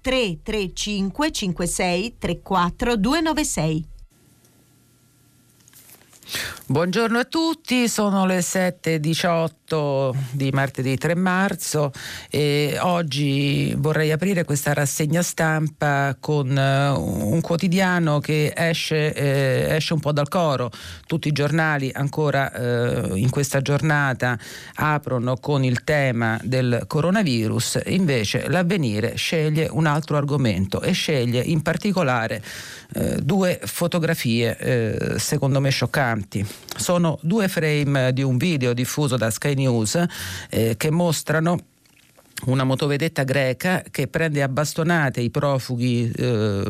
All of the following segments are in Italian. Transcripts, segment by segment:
335 56 34 296. Buongiorno a tutti, sono le 7.18 di martedì 3 marzo e oggi vorrei aprire questa rassegna stampa con uh, un quotidiano che esce, eh, esce, un po' dal coro. Tutti i giornali ancora eh, in questa giornata aprono con il tema del coronavirus, invece l'avvenire sceglie un altro argomento e sceglie in particolare eh, due fotografie eh, secondo me scioccanti. Sono due frame di un video diffuso da Sky News eh, che mostrano una motovedetta greca che prende a bastonate i profughi eh,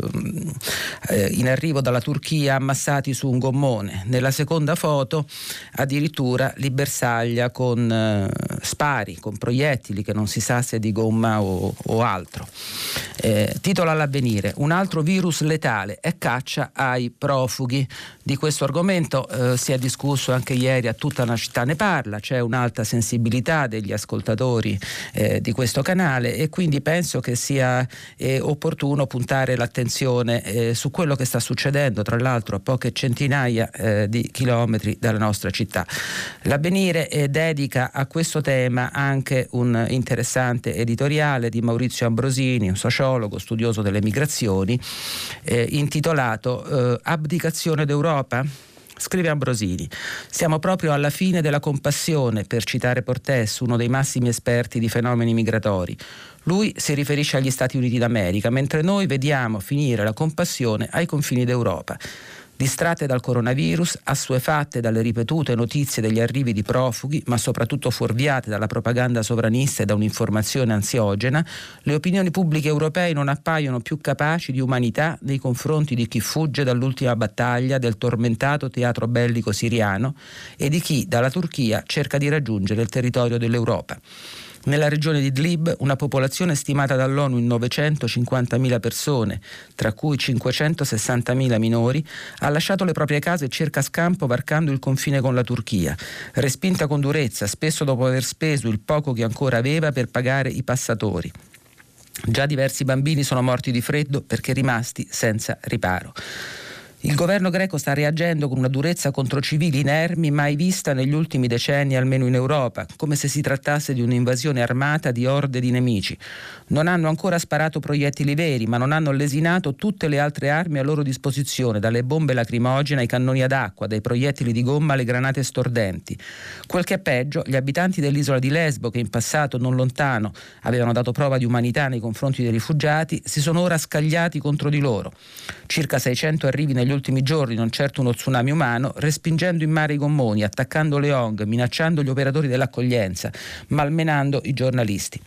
eh, in arrivo dalla Turchia ammassati su un gommone. Nella seconda foto addirittura li bersaglia con eh, spari, con proiettili che non si sa se di gomma o, o altro. Eh, titola all'avvenire, un altro virus letale e caccia ai profughi. Di questo argomento eh, si è discusso anche ieri a tutta una città ne parla, c'è un'alta sensibilità degli ascoltatori eh, di questo canale e quindi penso che sia eh, opportuno puntare l'attenzione eh, su quello che sta succedendo, tra l'altro a poche centinaia eh, di chilometri dalla nostra città. L'avvenire eh, dedica a questo tema anche un interessante editoriale di Maurizio Ambrosini, un sociologo, studioso delle migrazioni, intitolato Abdicazione d'Europa Europa? Scrive Ambrosini, siamo proprio alla fine della compassione, per citare Portes, uno dei massimi esperti di fenomeni migratori. Lui si riferisce agli Stati Uniti d'America, mentre noi vediamo finire la compassione ai confini d'Europa. Distratte dal coronavirus, assuefatte dalle ripetute notizie degli arrivi di profughi, ma soprattutto fuorviate dalla propaganda sovranista e da un'informazione ansiogena, le opinioni pubbliche europee non appaiono più capaci di umanità nei confronti di chi fugge dall'ultima battaglia del tormentato teatro bellico siriano e di chi dalla Turchia cerca di raggiungere il territorio dell'Europa. Nella regione di Idlib una popolazione stimata dall'ONU in 950.000 persone, tra cui 560.000 minori, ha lasciato le proprie case e cerca scampo varcando il confine con la Turchia, respinta con durezza, spesso dopo aver speso il poco che ancora aveva per pagare i passatori. Già diversi bambini sono morti di freddo perché rimasti senza riparo. Il governo greco sta reagendo con una durezza contro civili inermi mai vista negli ultimi decenni, almeno in Europa, come se si trattasse di un'invasione armata di orde di nemici. Non hanno ancora sparato proiettili veri, ma non hanno lesinato tutte le altre armi a loro disposizione, dalle bombe lacrimogene ai cannoni ad acqua, dai proiettili di gomma alle granate stordenti. Quel che è peggio, gli abitanti dell'isola di Lesbo, che in passato non lontano avevano dato prova di umanità nei confronti dei rifugiati, si sono ora scagliati contro di loro. Circa 600 arrivi negli ultimi giorni, non certo uno tsunami umano, respingendo in mare i gommoni, attaccando le ONG, minacciando gli operatori dell'accoglienza, malmenando i giornalisti.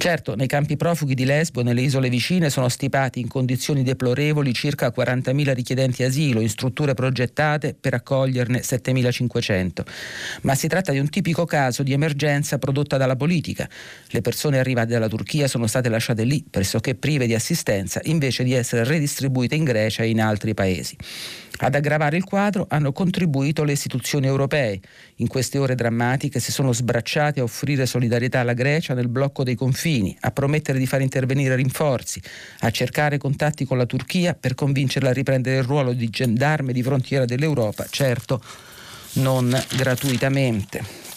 Certo, nei campi profughi di Lesbo e nelle isole vicine sono stipati in condizioni deplorevoli circa 40.000 richiedenti asilo in strutture progettate per accoglierne 7.500. Ma si tratta di un tipico caso di emergenza prodotta dalla politica. Le persone arrivate dalla Turchia sono state lasciate lì pressoché prive di assistenza invece di essere redistribuite in Grecia e in altri paesi. Ad aggravare il quadro hanno contribuito le istituzioni europee. In queste ore drammatiche si sono sbracciate a offrire solidarietà alla Grecia nel blocco dei confini, a promettere di far intervenire rinforzi, a cercare contatti con la Turchia per convincerla a riprendere il ruolo di gendarme di frontiera dell'Europa, certo non gratuitamente.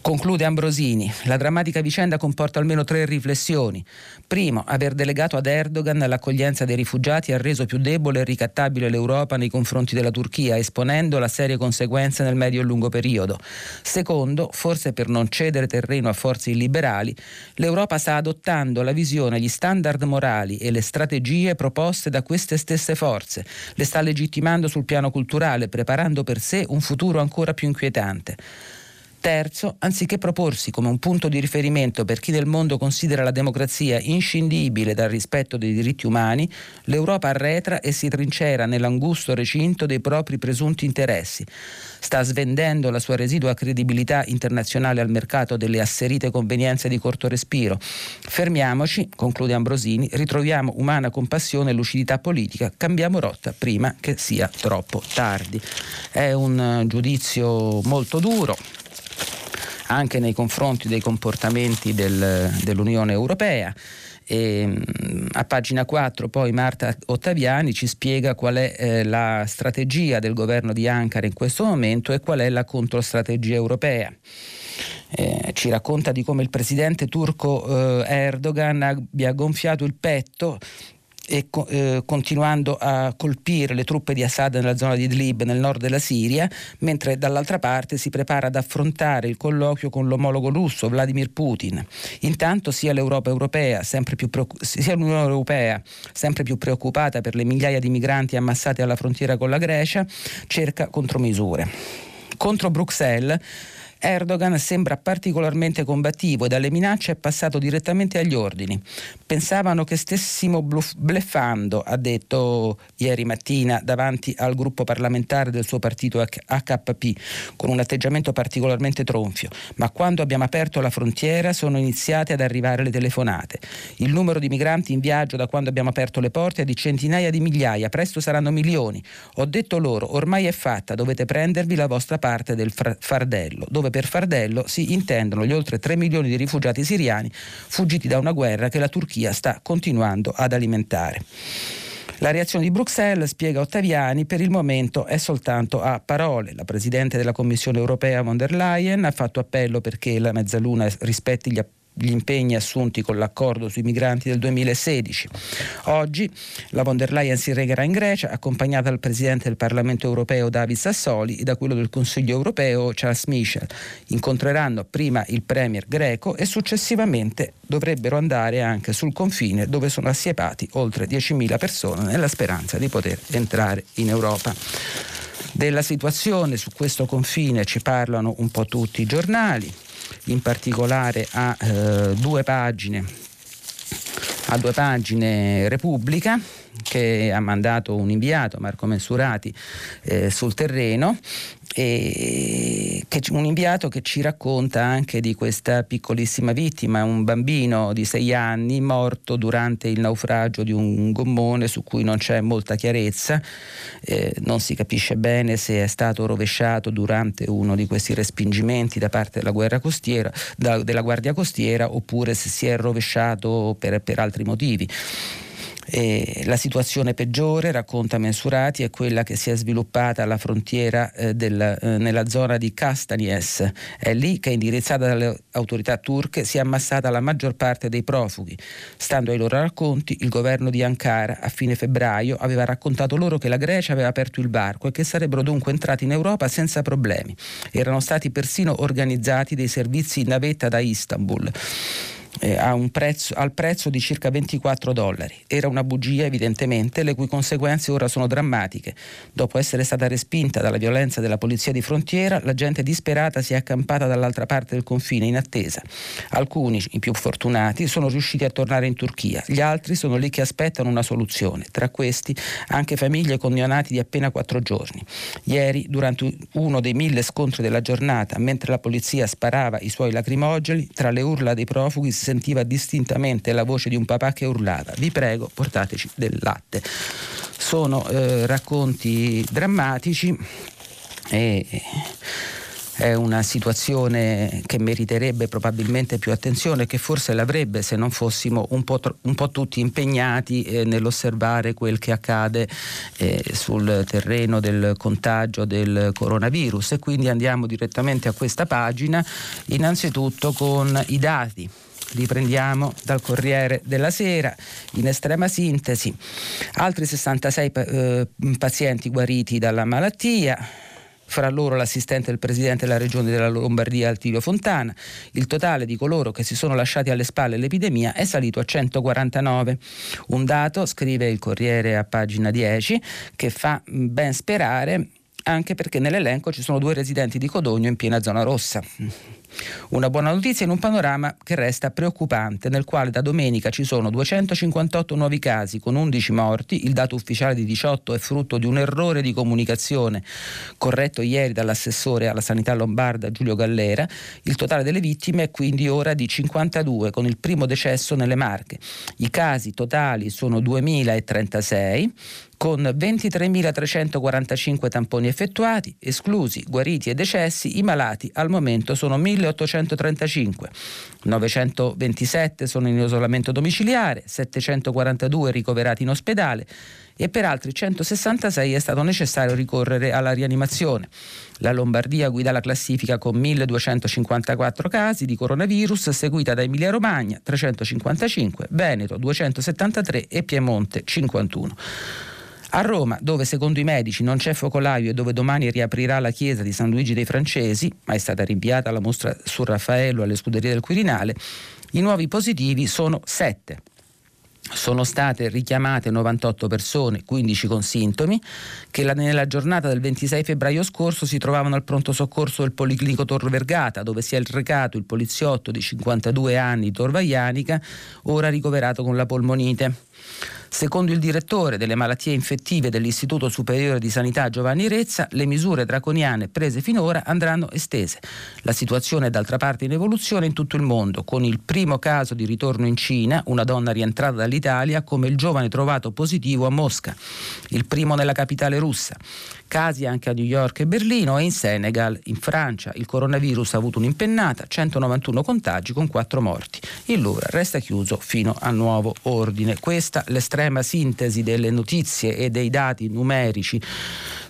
Conclude Ambrosini, la drammatica vicenda comporta almeno tre riflessioni. Primo, aver delegato ad Erdogan l'accoglienza dei rifugiati ha reso più debole e ricattabile l'Europa nei confronti della Turchia, esponendo la serie conseguenze nel medio e lungo periodo. Secondo, forse per non cedere terreno a forze illiberali, l'Europa sta adottando la visione, gli standard morali e le strategie proposte da queste stesse forze. Le sta legittimando sul piano culturale, preparando per sé un futuro ancora più inquietante. Terzo, anziché proporsi come un punto di riferimento per chi nel mondo considera la democrazia inscindibile dal rispetto dei diritti umani, l'Europa arretra e si trincera nell'angusto recinto dei propri presunti interessi. Sta svendendo la sua residua credibilità internazionale al mercato delle asserite convenienze di corto respiro. Fermiamoci, conclude Ambrosini, ritroviamo umana compassione e lucidità politica, cambiamo rotta prima che sia troppo tardi. È un giudizio molto duro anche nei confronti dei comportamenti del, dell'Unione Europea. E, mm, a pagina 4 poi Marta Ottaviani ci spiega qual è eh, la strategia del governo di Ankara in questo momento e qual è la controstrategia europea. Eh, ci racconta di come il presidente turco eh, Erdogan abbia gonfiato il petto e eh, continuando a colpire le truppe di Assad nella zona di Idlib nel nord della Siria, mentre dall'altra parte si prepara ad affrontare il colloquio con l'omologo russo Vladimir Putin. Intanto sia l'Europa europea, sempre più sia l'Unione Europea, sempre più preoccupata per le migliaia di migranti ammassati alla frontiera con la Grecia, cerca contromisure. Contro Bruxelles Erdogan sembra particolarmente combattivo e dalle minacce è passato direttamente agli ordini. Pensavano che stessimo bleffando, ha detto ieri mattina davanti al gruppo parlamentare del suo partito HKP, con un atteggiamento particolarmente tronfio, ma quando abbiamo aperto la frontiera sono iniziate ad arrivare le telefonate. Il numero di migranti in viaggio da quando abbiamo aperto le porte è di centinaia di migliaia, presto saranno milioni. Ho detto loro, ormai è fatta, dovete prendervi la vostra parte del fardello, dove per fardello si intendono gli oltre 3 milioni di rifugiati siriani fuggiti da una guerra che la Turchia sta continuando ad alimentare. La reazione di Bruxelles, spiega Ottaviani, per il momento è soltanto a parole. La Presidente della Commissione europea von der Leyen ha fatto appello perché la mezzaluna rispetti gli appelli gli impegni assunti con l'accordo sui migranti del 2016. Oggi la von der Leyen si regherà in Grecia, accompagnata dal Presidente del Parlamento europeo David Sassoli e da quello del Consiglio europeo Charles Michel. Incontreranno prima il Premier greco e successivamente dovrebbero andare anche sul confine dove sono assiepati oltre 10.000 persone nella speranza di poter entrare in Europa. Della situazione su questo confine ci parlano un po' tutti i giornali in particolare a eh, due pagine a due pagine Repubblica che ha mandato un inviato, Marco Mensurati, eh, sul terreno e che, un inviato che ci racconta anche di questa piccolissima vittima, un bambino di sei anni morto durante il naufragio di un gommone su cui non c'è molta chiarezza, eh, non si capisce bene se è stato rovesciato durante uno di questi respingimenti da parte della, costiera, da, della Guardia Costiera oppure se si è rovesciato per, per altri motivi. E la situazione peggiore, racconta Mensurati, è quella che si è sviluppata alla frontiera eh, del, eh, nella zona di Castanies. È lì che, indirizzata dalle autorità turche, si è ammassata la maggior parte dei profughi. Stando ai loro racconti, il governo di Ankara a fine febbraio aveva raccontato loro che la Grecia aveva aperto il barco e che sarebbero dunque entrati in Europa senza problemi. Erano stati persino organizzati dei servizi in navetta da Istanbul eh, prezzo, al prezzo di circa 24 dollari. Era una bugia evidentemente, le cui conseguenze ora sono drammatiche. Dopo essere stata respinta dalla violenza della polizia di frontiera, la gente disperata si è accampata dall'altra parte del confine in attesa. Alcuni, i più fortunati, sono riusciti a tornare in Turchia, gli altri sono lì che aspettano una soluzione, tra questi anche famiglie con neonati di appena quattro giorni. Ieri, durante uno dei mille scontri della giornata, mentre la polizia sparava i suoi lacrimogeni, tra le urla dei profughi si sentiva distintamente la voce di un papà che urlava vi prego portateci del latte. Sono eh, racconti drammatici e è una situazione che meriterebbe probabilmente più attenzione, che forse l'avrebbe se non fossimo un po', tro- un po tutti impegnati eh, nell'osservare quel che accade eh, sul terreno del contagio del coronavirus. E quindi andiamo direttamente a questa pagina, innanzitutto con i dati riprendiamo dal Corriere della Sera, in estrema sintesi, altri 66 eh, pazienti guariti dalla malattia, fra loro l'assistente del presidente della regione della Lombardia Altilio Fontana. Il totale di coloro che si sono lasciati alle spalle l'epidemia è salito a 149. Un dato, scrive il Corriere a pagina 10, che fa ben sperare anche perché nell'elenco ci sono due residenti di Codogno in piena zona rossa. Una buona notizia in un panorama che resta preoccupante, nel quale da domenica ci sono 258 nuovi casi con 11 morti, il dato ufficiale di 18 è frutto di un errore di comunicazione corretto ieri dall'assessore alla sanità lombarda Giulio Gallera, il totale delle vittime è quindi ora di 52 con il primo decesso nelle Marche. I casi totali sono 2036, con 23.345 tamponi effettuati, esclusi guariti e decessi, i malati al momento sono 1.835, 927 sono in isolamento domiciliare, 742 ricoverati in ospedale e per altri 166 è stato necessario ricorrere alla rianimazione. La Lombardia guida la classifica con 1254 casi di coronavirus, seguita da Emilia Romagna 355, Veneto 273 e Piemonte 51. A Roma, dove secondo i medici non c'è focolaio e dove domani riaprirà la chiesa di San Luigi dei Francesi, ma è stata rinviata la mostra su Raffaello alle scuderie del Quirinale, i nuovi positivi sono 7. Sono state richiamate 98 persone, 15 con sintomi, che la, nella giornata del 26 febbraio scorso si trovavano al pronto soccorso del Policlinico Tor Vergata, dove si è recato il poliziotto di 52 anni Tor Vaianica, ora ricoverato con la polmonite. Secondo il direttore delle malattie infettive dell'Istituto Superiore di Sanità Giovanni Rezza, le misure draconiane prese finora andranno estese. La situazione è d'altra parte in evoluzione in tutto il mondo, con il primo caso di ritorno in Cina, una donna rientrata dall'Italia, come il giovane trovato positivo a Mosca, il primo nella capitale russa. Casi anche a New York e Berlino e in Senegal, in Francia. Il coronavirus ha avuto un'impennata, 191 contagi con 4 morti. Il Louvre resta chiuso fino a nuovo ordine. Questa l'estrema sintesi delle notizie e dei dati numerici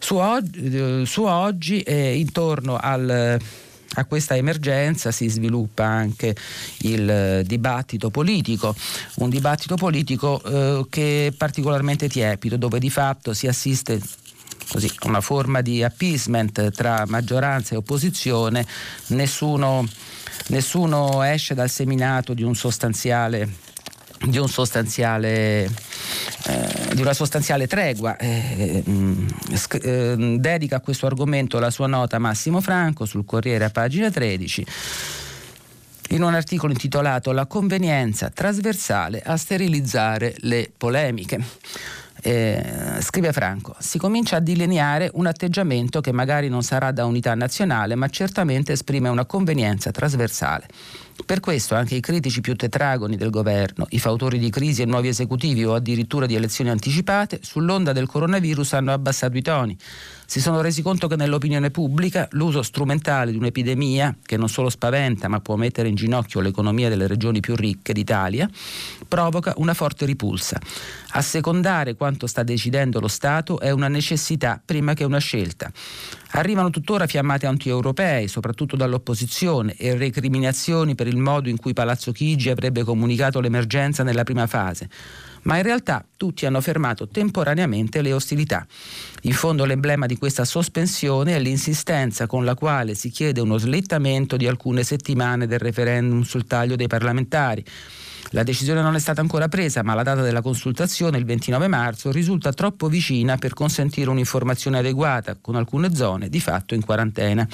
su oggi, eh, su oggi e intorno al a questa emergenza si sviluppa anche il dibattito politico, un dibattito politico eh, che è particolarmente tiepido, dove di fatto si assiste così, una forma di appeasement tra maggioranza e opposizione, nessuno, nessuno esce dal seminato di un sostanziale di, un eh, di una sostanziale tregua. Eh, eh, dedica a questo argomento la sua nota Massimo Franco sul Corriere a pagina 13 in un articolo intitolato La convenienza trasversale a sterilizzare le polemiche. Eh, scrive Franco, si comincia a delineare un atteggiamento che magari non sarà da unità nazionale, ma certamente esprime una convenienza trasversale. Per questo anche i critici più tetragoni del governo, i fautori di crisi e nuovi esecutivi o addirittura di elezioni anticipate, sull'onda del coronavirus hanno abbassato i toni. Si sono resi conto che nell'opinione pubblica l'uso strumentale di un'epidemia, che non solo spaventa ma può mettere in ginocchio l'economia delle regioni più ricche d'Italia, provoca una forte ripulsa. Assecondare quanto sta decidendo lo Stato è una necessità prima che una scelta. Arrivano tuttora fiammate anti-europei, soprattutto dall'opposizione, e recriminazioni per il modo in cui Palazzo Chigi avrebbe comunicato l'emergenza nella prima fase. Ma in realtà tutti hanno fermato temporaneamente le ostilità. In fondo l'emblema di questa sospensione è l'insistenza con la quale si chiede uno slittamento di alcune settimane del referendum sul taglio dei parlamentari la decisione non è stata ancora presa, ma la data della consultazione, il 29 marzo, risulta troppo vicina per consentire un'informazione adeguata, con alcune zone di fatto in quarantena.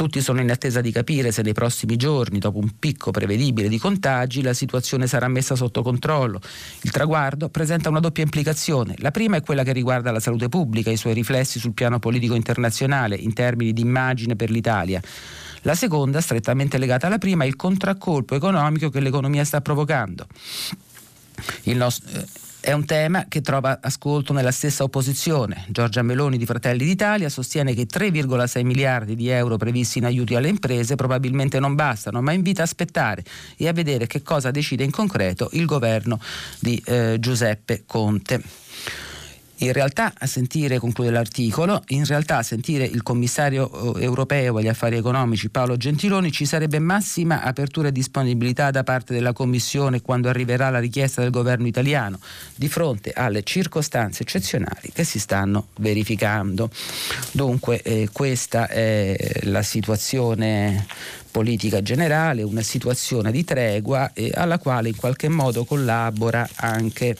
Tutti sono in attesa di capire se nei prossimi giorni, dopo un picco prevedibile di contagi, la situazione sarà messa sotto controllo. Il traguardo presenta una doppia implicazione. La prima è quella che riguarda la salute pubblica e i suoi riflessi sul piano politico internazionale in termini di immagine per l'Italia. La seconda, strettamente legata alla prima, è il contraccolpo economico che l'economia sta provocando. Nostro, eh, è un tema che trova ascolto nella stessa opposizione. Giorgia Meloni di Fratelli d'Italia sostiene che i 3,6 miliardi di euro previsti in aiuti alle imprese probabilmente non bastano, ma invita a aspettare e a vedere che cosa decide in concreto il governo di eh, Giuseppe Conte. In realtà, a sentire, conclude l'articolo, in realtà a sentire il commissario eh, europeo agli affari economici Paolo Gentiloni ci sarebbe massima apertura e disponibilità da parte della Commissione quando arriverà la richiesta del governo italiano di fronte alle circostanze eccezionali che si stanno verificando. Dunque eh, questa è la situazione politica generale, una situazione di tregua eh, alla quale in qualche modo collabora anche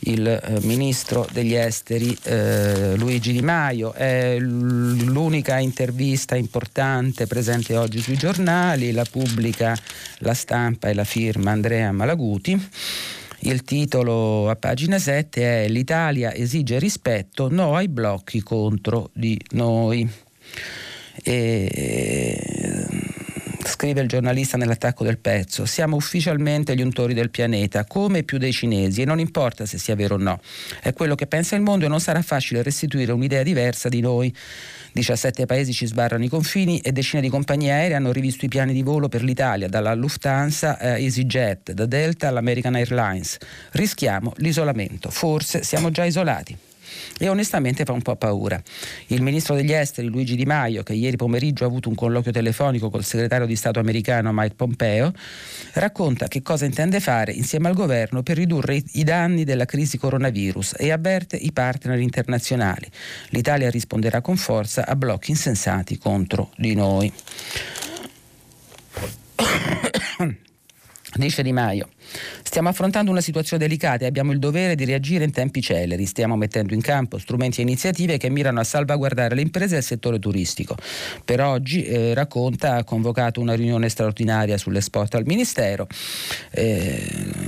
il eh, ministro degli esteri eh, Luigi Di Maio. È l'unica intervista importante presente oggi sui giornali, la pubblica la stampa e la firma Andrea Malaguti. Il titolo a pagina 7 è L'Italia esige rispetto, no ai blocchi contro di noi. E scrive il giornalista nell'attacco del pezzo, siamo ufficialmente gli untori del pianeta, come più dei cinesi, e non importa se sia vero o no. È quello che pensa il mondo e non sarà facile restituire un'idea diversa di noi. 17 paesi ci sbarrano i confini e decine di compagnie aeree hanno rivisto i piani di volo per l'Italia, dalla Lufthansa a EasyJet, da Delta all'American Airlines. Rischiamo l'isolamento, forse siamo già isolati e onestamente fa un po' paura. Il ministro degli esteri Luigi Di Maio, che ieri pomeriggio ha avuto un colloquio telefonico col segretario di Stato americano Mike Pompeo, racconta che cosa intende fare insieme al governo per ridurre i danni della crisi coronavirus e avverte i partner internazionali. L'Italia risponderà con forza a blocchi insensati contro di noi. Dice Di Maio. Stiamo affrontando una situazione delicata e abbiamo il dovere di reagire in tempi celeri. Stiamo mettendo in campo strumenti e iniziative che mirano a salvaguardare le imprese e il settore turistico. Per oggi, eh, racconta, ha convocato una riunione straordinaria sull'esport al Ministero. Eh,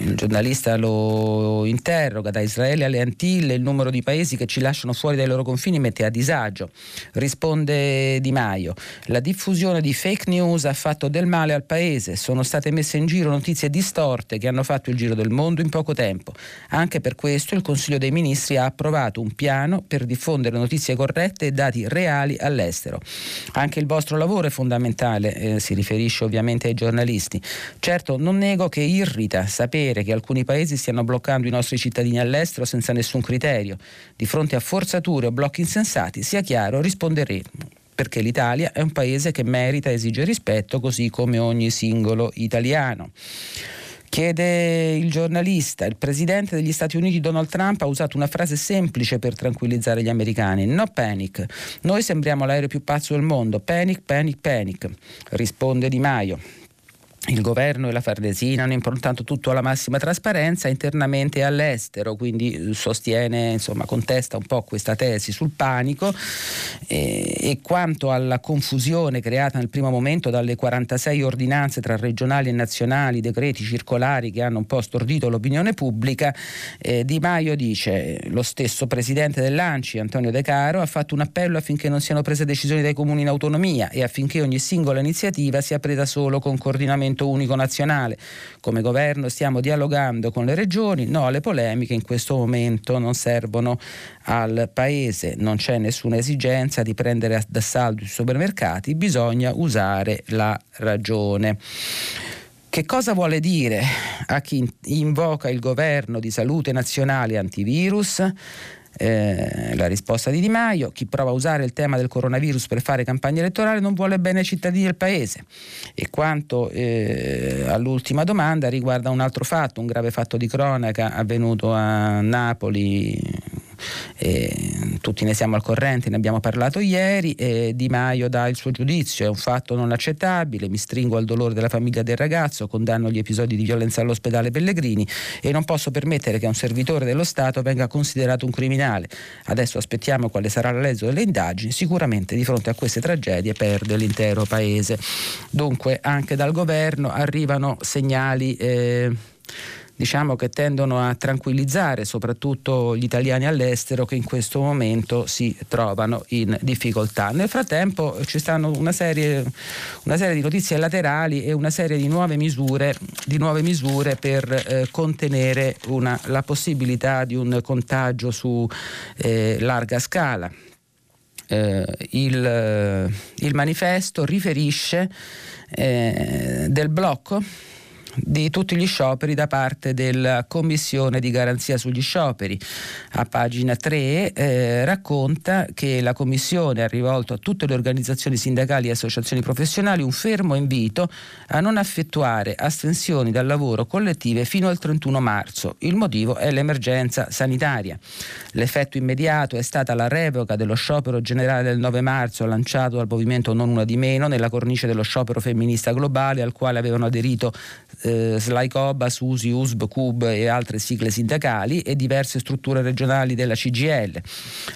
il giornalista lo interroga da Israele alle Antille, il numero di paesi che ci lasciano fuori dai loro confini mette a disagio. Risponde Di Maio, la diffusione di fake news ha fatto del male al paese, sono state messe in giro notizie distorte che hanno fatto il giro del mondo in poco tempo. Anche per questo il Consiglio dei Ministri ha approvato un piano per diffondere notizie corrette e dati reali all'estero. Anche il vostro lavoro è fondamentale, eh, si riferisce ovviamente ai giornalisti. Certo, non nego che irrita sapere che alcuni paesi stiano bloccando i nostri cittadini all'estero senza nessun criterio. Di fronte a forzature o blocchi insensati, sia chiaro, risponderemo perché l'Italia è un paese che merita e esige rispetto così come ogni singolo italiano. Chiede il giornalista, il presidente degli Stati Uniti Donald Trump ha usato una frase semplice per tranquillizzare gli americani, no panic. Noi sembriamo l'aereo più pazzo del mondo, panic, panic, panic, risponde Di Maio il governo e la Farnesina hanno improntato tutto alla massima trasparenza internamente e all'estero, quindi eh, sostiene, insomma, contesta un po' questa tesi sul panico. E, e, quanto alla confusione creata nel primo momento dalle 46 ordinanze tra regionali e nazionali, decreti circolari che hanno un po' stordito l'opinione pubblica, eh, Di Maio dice lo stesso presidente dell'ANCI, Antonio De Caro, ha fatto un appello affinché non siano prese decisioni dai comuni in autonomia e affinché ogni singola iniziativa sia presa solo con coordinamento regolamento unico nazionale. Come governo stiamo dialogando con le regioni, no alle polemiche in questo momento non servono al Paese, non c'è nessuna esigenza di prendere d'assalto i supermercati, bisogna usare la ragione. Che cosa vuole dire a chi invoca il governo di salute nazionale antivirus? Eh, la risposta di Di Maio, chi prova a usare il tema del coronavirus per fare campagna elettorale non vuole bene ai cittadini del Paese. E quanto eh, all'ultima domanda riguarda un altro fatto, un grave fatto di cronaca avvenuto a Napoli eh, tutti ne siamo al corrente, ne abbiamo parlato ieri, e Di Maio dà il suo giudizio, è un fatto non accettabile, mi stringo al dolore della famiglia del ragazzo, condanno gli episodi di violenza all'ospedale Pellegrini e non posso permettere che un servitore dello Stato venga considerato un criminale. Adesso aspettiamo quale sarà l'esito delle indagini, sicuramente di fronte a queste tragedie perde l'intero Paese. Dunque anche dal governo arrivano segnali... Eh, diciamo che tendono a tranquillizzare soprattutto gli italiani all'estero che in questo momento si trovano in difficoltà. Nel frattempo ci stanno una serie, una serie di notizie laterali e una serie di nuove misure, di nuove misure per eh, contenere una, la possibilità di un contagio su eh, larga scala. Eh, il, il, manifesto riferisce eh, del blocco di tutti gli scioperi da parte della Commissione di garanzia sugli scioperi. A pagina 3 eh, racconta che la Commissione ha rivolto a tutte le organizzazioni sindacali e associazioni professionali un fermo invito a non effettuare astensioni dal lavoro collettive fino al 31 marzo. Il motivo è l'emergenza sanitaria. L'effetto immediato è stata la revoca dello sciopero generale del 9 marzo lanciato dal movimento Non Una di Meno nella cornice dello sciopero femminista globale al quale avevano aderito eh, Slaikoba, Susi, USB, CUB e altre sigle sindacali e diverse strutture regionali della CGL.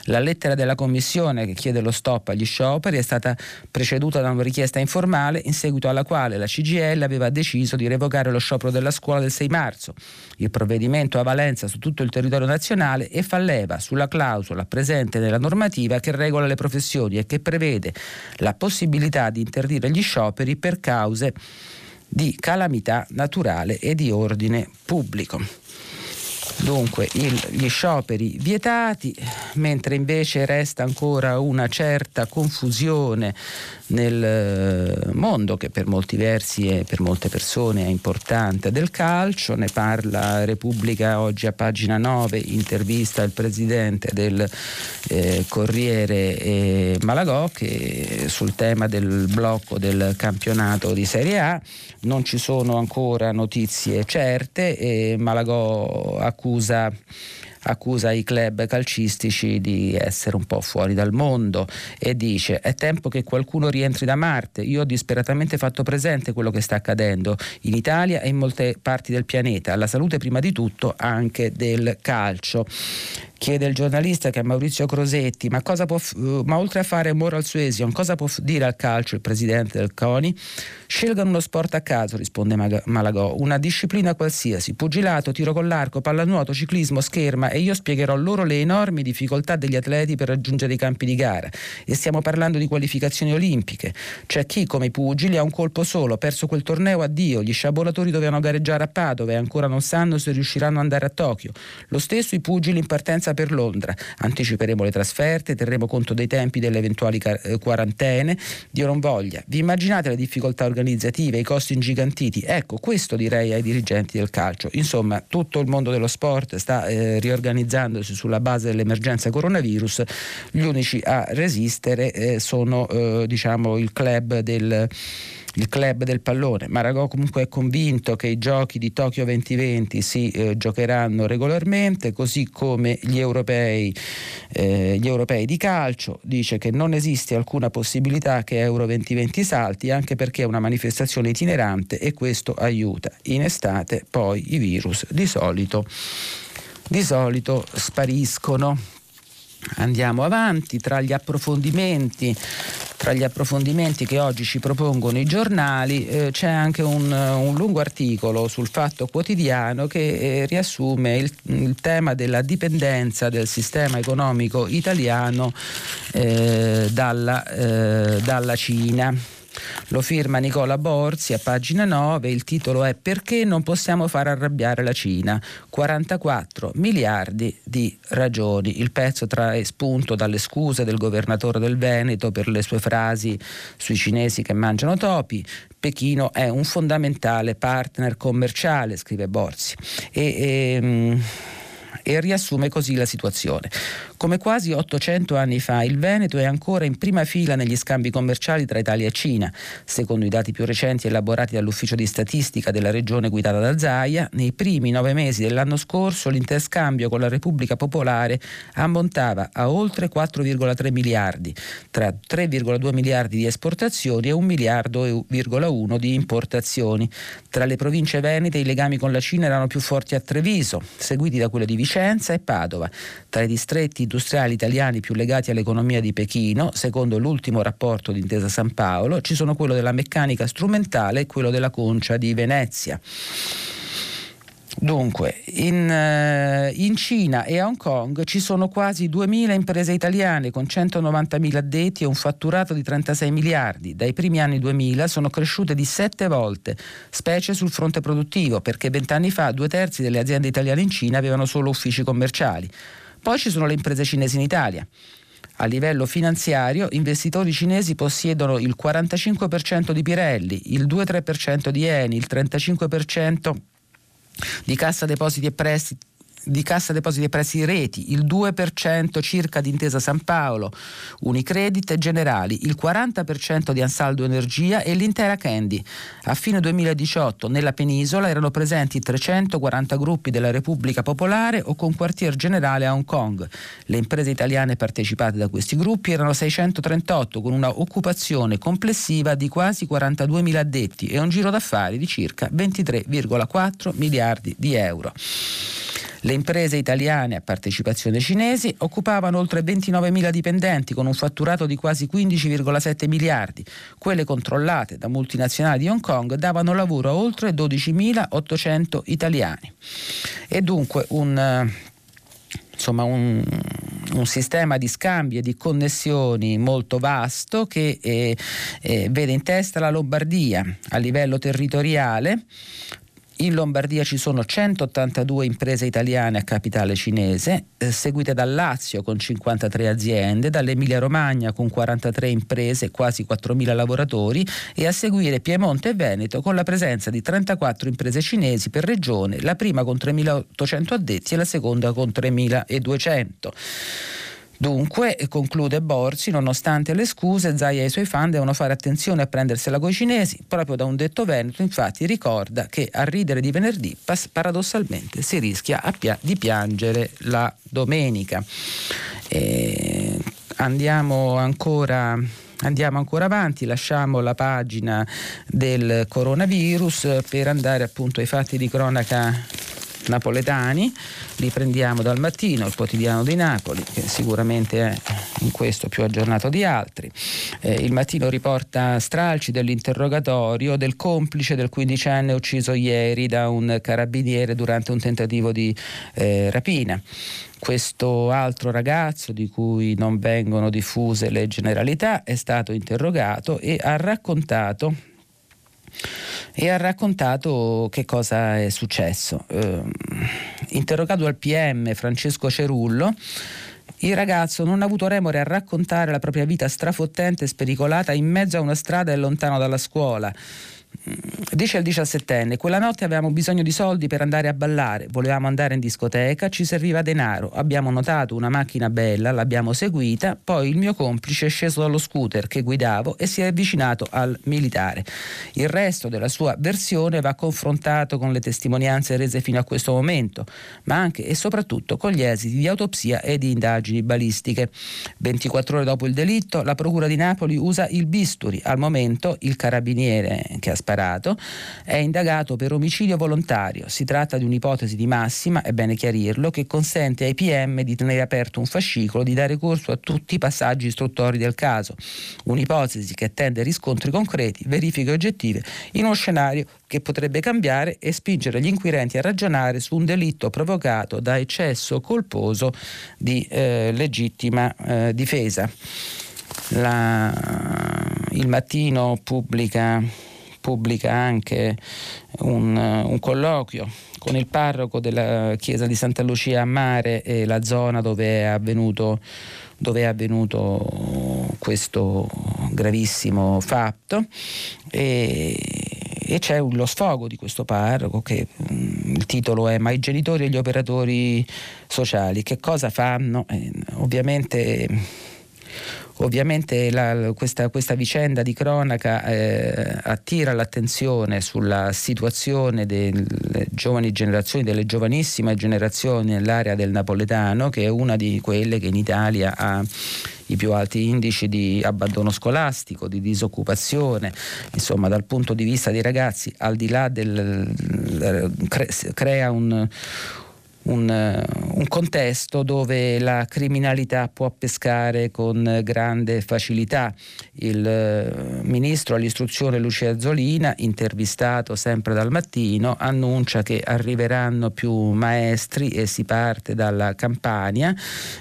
La lettera della Commissione che chiede lo stop agli scioperi è stata preceduta da una richiesta informale in seguito alla quale la CGL aveva deciso di revocare lo sciopero della scuola del 6 marzo. Il provvedimento ha valenza su tutto il territorio nazionale e fa leva sulla clausola presente nella normativa che regola le professioni e che prevede la possibilità di interdire gli scioperi per cause di calamità naturale e di ordine pubblico. Dunque il, gli scioperi vietati, mentre invece resta ancora una certa confusione nel eh, mondo che per molti versi e per molte persone è importante del calcio, ne parla Repubblica oggi a pagina 9, intervista il presidente del eh, Corriere eh, Malagò che sul tema del blocco del campionato di Serie A non ci sono ancora notizie certe e Malagò accusa accusa i club calcistici di essere un po' fuori dal mondo e dice è tempo che qualcuno rientri da Marte. Io ho disperatamente fatto presente quello che sta accadendo in Italia e in molte parti del pianeta, alla salute prima di tutto anche del calcio. Chiede il giornalista che è Maurizio Crosetti, ma, può, ma oltre a fare moral suasion, cosa può dire al calcio il presidente del CONI? Scelgano uno sport a caso, risponde Malagò, una disciplina qualsiasi, pugilato, tiro con l'arco, pallanuoto, ciclismo, scherma e io spiegherò loro le enormi difficoltà degli atleti per raggiungere i campi di gara. E stiamo parlando di qualificazioni olimpiche. C'è chi, come i pugili, ha un colpo solo, perso quel torneo, addio, gli sciabolatori dovevano gareggiare a Padova e ancora non sanno se riusciranno ad andare a Tokyo. Lo stesso i pugili in partenza partenza per Londra. Anticiperemo le trasferte, terremo conto dei tempi delle eventuali eh, quarantene. Dio non voglia. Vi immaginate le difficoltà organizzative, i costi ingigantiti? Ecco, questo direi ai dirigenti del calcio. Insomma, tutto il mondo dello sport sta eh, riorganizzandosi sulla base dell'emergenza coronavirus. Gli unici a resistere eh, sono eh, diciamo, il club del il club del pallone. Maragò comunque è convinto che i giochi di Tokyo 2020 si eh, giocheranno regolarmente, così come gli europei, eh, gli europei di calcio. Dice che non esiste alcuna possibilità che Euro 2020 salti, anche perché è una manifestazione itinerante e questo aiuta. In estate poi i virus di solito, di solito spariscono. Andiamo avanti tra gli approfondimenti tra gli approfondimenti che oggi ci propongono i giornali eh, c'è anche un, un, lungo articolo sul Fatto Quotidiano che eh, riassume il, il, tema della dipendenza del sistema economico italiano eh, dalla, eh, dalla Cina. Lo firma Nicola Borzi a pagina 9, il titolo è Perché non possiamo far arrabbiare la Cina? 44 miliardi di ragioni. Il pezzo trae spunto dalle scuse del governatore del Veneto per le sue frasi sui cinesi che mangiano topi. Pechino è un fondamentale partner commerciale, scrive Borzi. E, e, ehm, e riassume così la situazione. Come quasi 800 anni fa, il Veneto è ancora in prima fila negli scambi commerciali tra Italia e Cina. Secondo i dati più recenti elaborati dall'ufficio di statistica della regione guidata da Zaia, nei primi nove mesi dell'anno scorso interscambio con la Repubblica Popolare ammontava a oltre 4,3 miliardi, tra 3,2 miliardi di esportazioni e 1 miliardo e 1,1 di importazioni. Tra le province venete i legami con la Cina erano più forti a Treviso, seguiti da quello di Vicenza e Padova. Tra i distretti industriali italiani più legati all'economia di Pechino, secondo l'ultimo rapporto di Intesa San Paolo, ci sono quello della meccanica strumentale e quello della concia di Venezia. Dunque, in, uh, in, Cina e a Hong Kong ci sono quasi 2.000 imprese italiane con 190.000 addetti e un fatturato di 36 miliardi. Dai primi anni 2000 sono cresciute di sette volte, specie sul fronte produttivo, perché vent'anni fa due terzi delle aziende italiane in Cina avevano solo uffici commerciali. Poi ci sono le imprese cinesi in Italia. A livello finanziario, investitori cinesi possiedono il 45% di Pirelli, il 2-3% di Eni, il 35% di Cassa Depositi e Prestiti di Cassa Depositi e Prestiti Reti, il 2% circa di Intesa San Paolo, Unicredit e Generali, il 40% di Ansaldo Energia e l'intera Candy. A fine 2018 nella penisola erano presenti 340 gruppi della Repubblica Popolare o con quartier generale a Hong Kong. Le imprese italiane partecipate da questi gruppi erano 638 con una occupazione complessiva di quasi 42.000 addetti e un giro d'affari di circa 23,4 miliardi di euro. Le imprese italiane a partecipazione cinesi occupavano oltre 29.000 dipendenti con un fatturato di quasi 15,7 miliardi. Quelle controllate da multinazionali di Hong Kong davano lavoro a oltre 12.800 italiani. E dunque un insomma un, un, sistema di scambi e di connessioni molto vasto che eh, eh, vede in testa la Lombardia a livello territoriale in Lombardia ci sono 182 imprese italiane a capitale cinese, eh, seguite dal Lazio con 53 aziende, dall'Emilia Romagna con 43 imprese e quasi 4.000 lavoratori e a seguire Piemonte e Veneto con la presenza di 34 imprese cinesi per regione, la prima con 3.800 addetti e la seconda con 3.200. Dunque, conclude Borsi, nonostante le scuse, Zaya e i suoi fan devono fare attenzione a prendersela coi cinesi. Proprio da un detto veneto, infatti, ricorda che a ridere di venerdì paradossalmente si rischia pia- di piangere la domenica. E andiamo ancora Andiamo ancora avanti, lasciamo la pagina del coronavirus per andare appunto ai fatti di cronaca napoletani, li prendiamo dal mattino, il quotidiano di Napoli, che sicuramente è in questo più aggiornato di altri. Eh, il mattino riporta stralci dell'interrogatorio del complice del quindicenne ucciso ieri da un carabiniere durante un tentativo di eh, rapina questo altro ragazzo di cui non vengono diffuse le generalità è stato interrogato e ha raccontato e ha raccontato che cosa è successo. Eh, interrogato al PM Francesco Cerullo, il ragazzo non ha avuto remore a raccontare la propria vita strafottente e spericolata in mezzo a una strada e lontano dalla scuola. Dice il diciassettenne, quella notte avevamo bisogno di soldi per andare a ballare, volevamo andare in discoteca, ci serviva denaro, abbiamo notato una macchina bella, l'abbiamo seguita, poi il mio complice è sceso dallo scooter che guidavo e si è avvicinato al militare. Il resto della sua versione va confrontato con le testimonianze rese fino a questo momento, ma anche e soprattutto con gli esiti di autopsia e di indagini balistiche. 24 ore dopo il delitto, la Procura di Napoli usa il bisturi. Al momento il carabiniere che ha sparato, è indagato per omicidio volontario. Si tratta di un'ipotesi di massima, è bene chiarirlo, che consente ai PM di tenere aperto un fascicolo, di dare corso a tutti i passaggi istruttori del caso. Un'ipotesi che attende riscontri concreti, verifiche oggettive, in uno scenario che potrebbe cambiare e spingere gli inquirenti a ragionare su un delitto provocato da eccesso colposo di eh, legittima eh, difesa. La, il mattino pubblica pubblica anche un, un colloquio con il parroco della chiesa di Santa Lucia a Mare e la zona dove è avvenuto, dove è avvenuto questo gravissimo fatto e, e c'è lo sfogo di questo parroco che um, il titolo è Ma i genitori e gli operatori sociali che cosa fanno? Eh, ovviamente Ovviamente la, questa, questa, vicenda di cronaca eh, attira l'attenzione sulla situazione delle giovani generazioni, delle giovanissime generazioni nell'area del napoletano, che è una di quelle che in Italia ha i più alti indici di abbandono scolastico, di disoccupazione, insomma dal punto di vista dei ragazzi, al di là del crea un un, un, contesto dove la criminalità può pescare con grande facilità. Il eh, ministro all'istruzione Lucia Azzolina, intervistato sempre dal mattino, annuncia che arriveranno più maestri e si parte dalla Campania,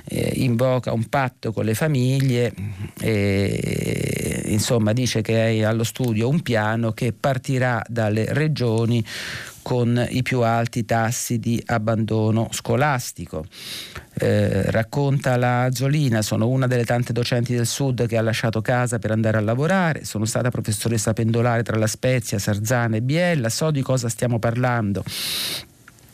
eh, invoca un patto con le famiglie e insomma dice che è allo studio un piano che partirà dalle regioni con i più alti tassi di abbandono scolastico. Eh, racconta la Zolina, sono una delle tante docenti del sud che ha lasciato casa per andare a lavorare, sono stata professoressa pendolare tra La Spezia, Sarzana e Biella, so di cosa stiamo parlando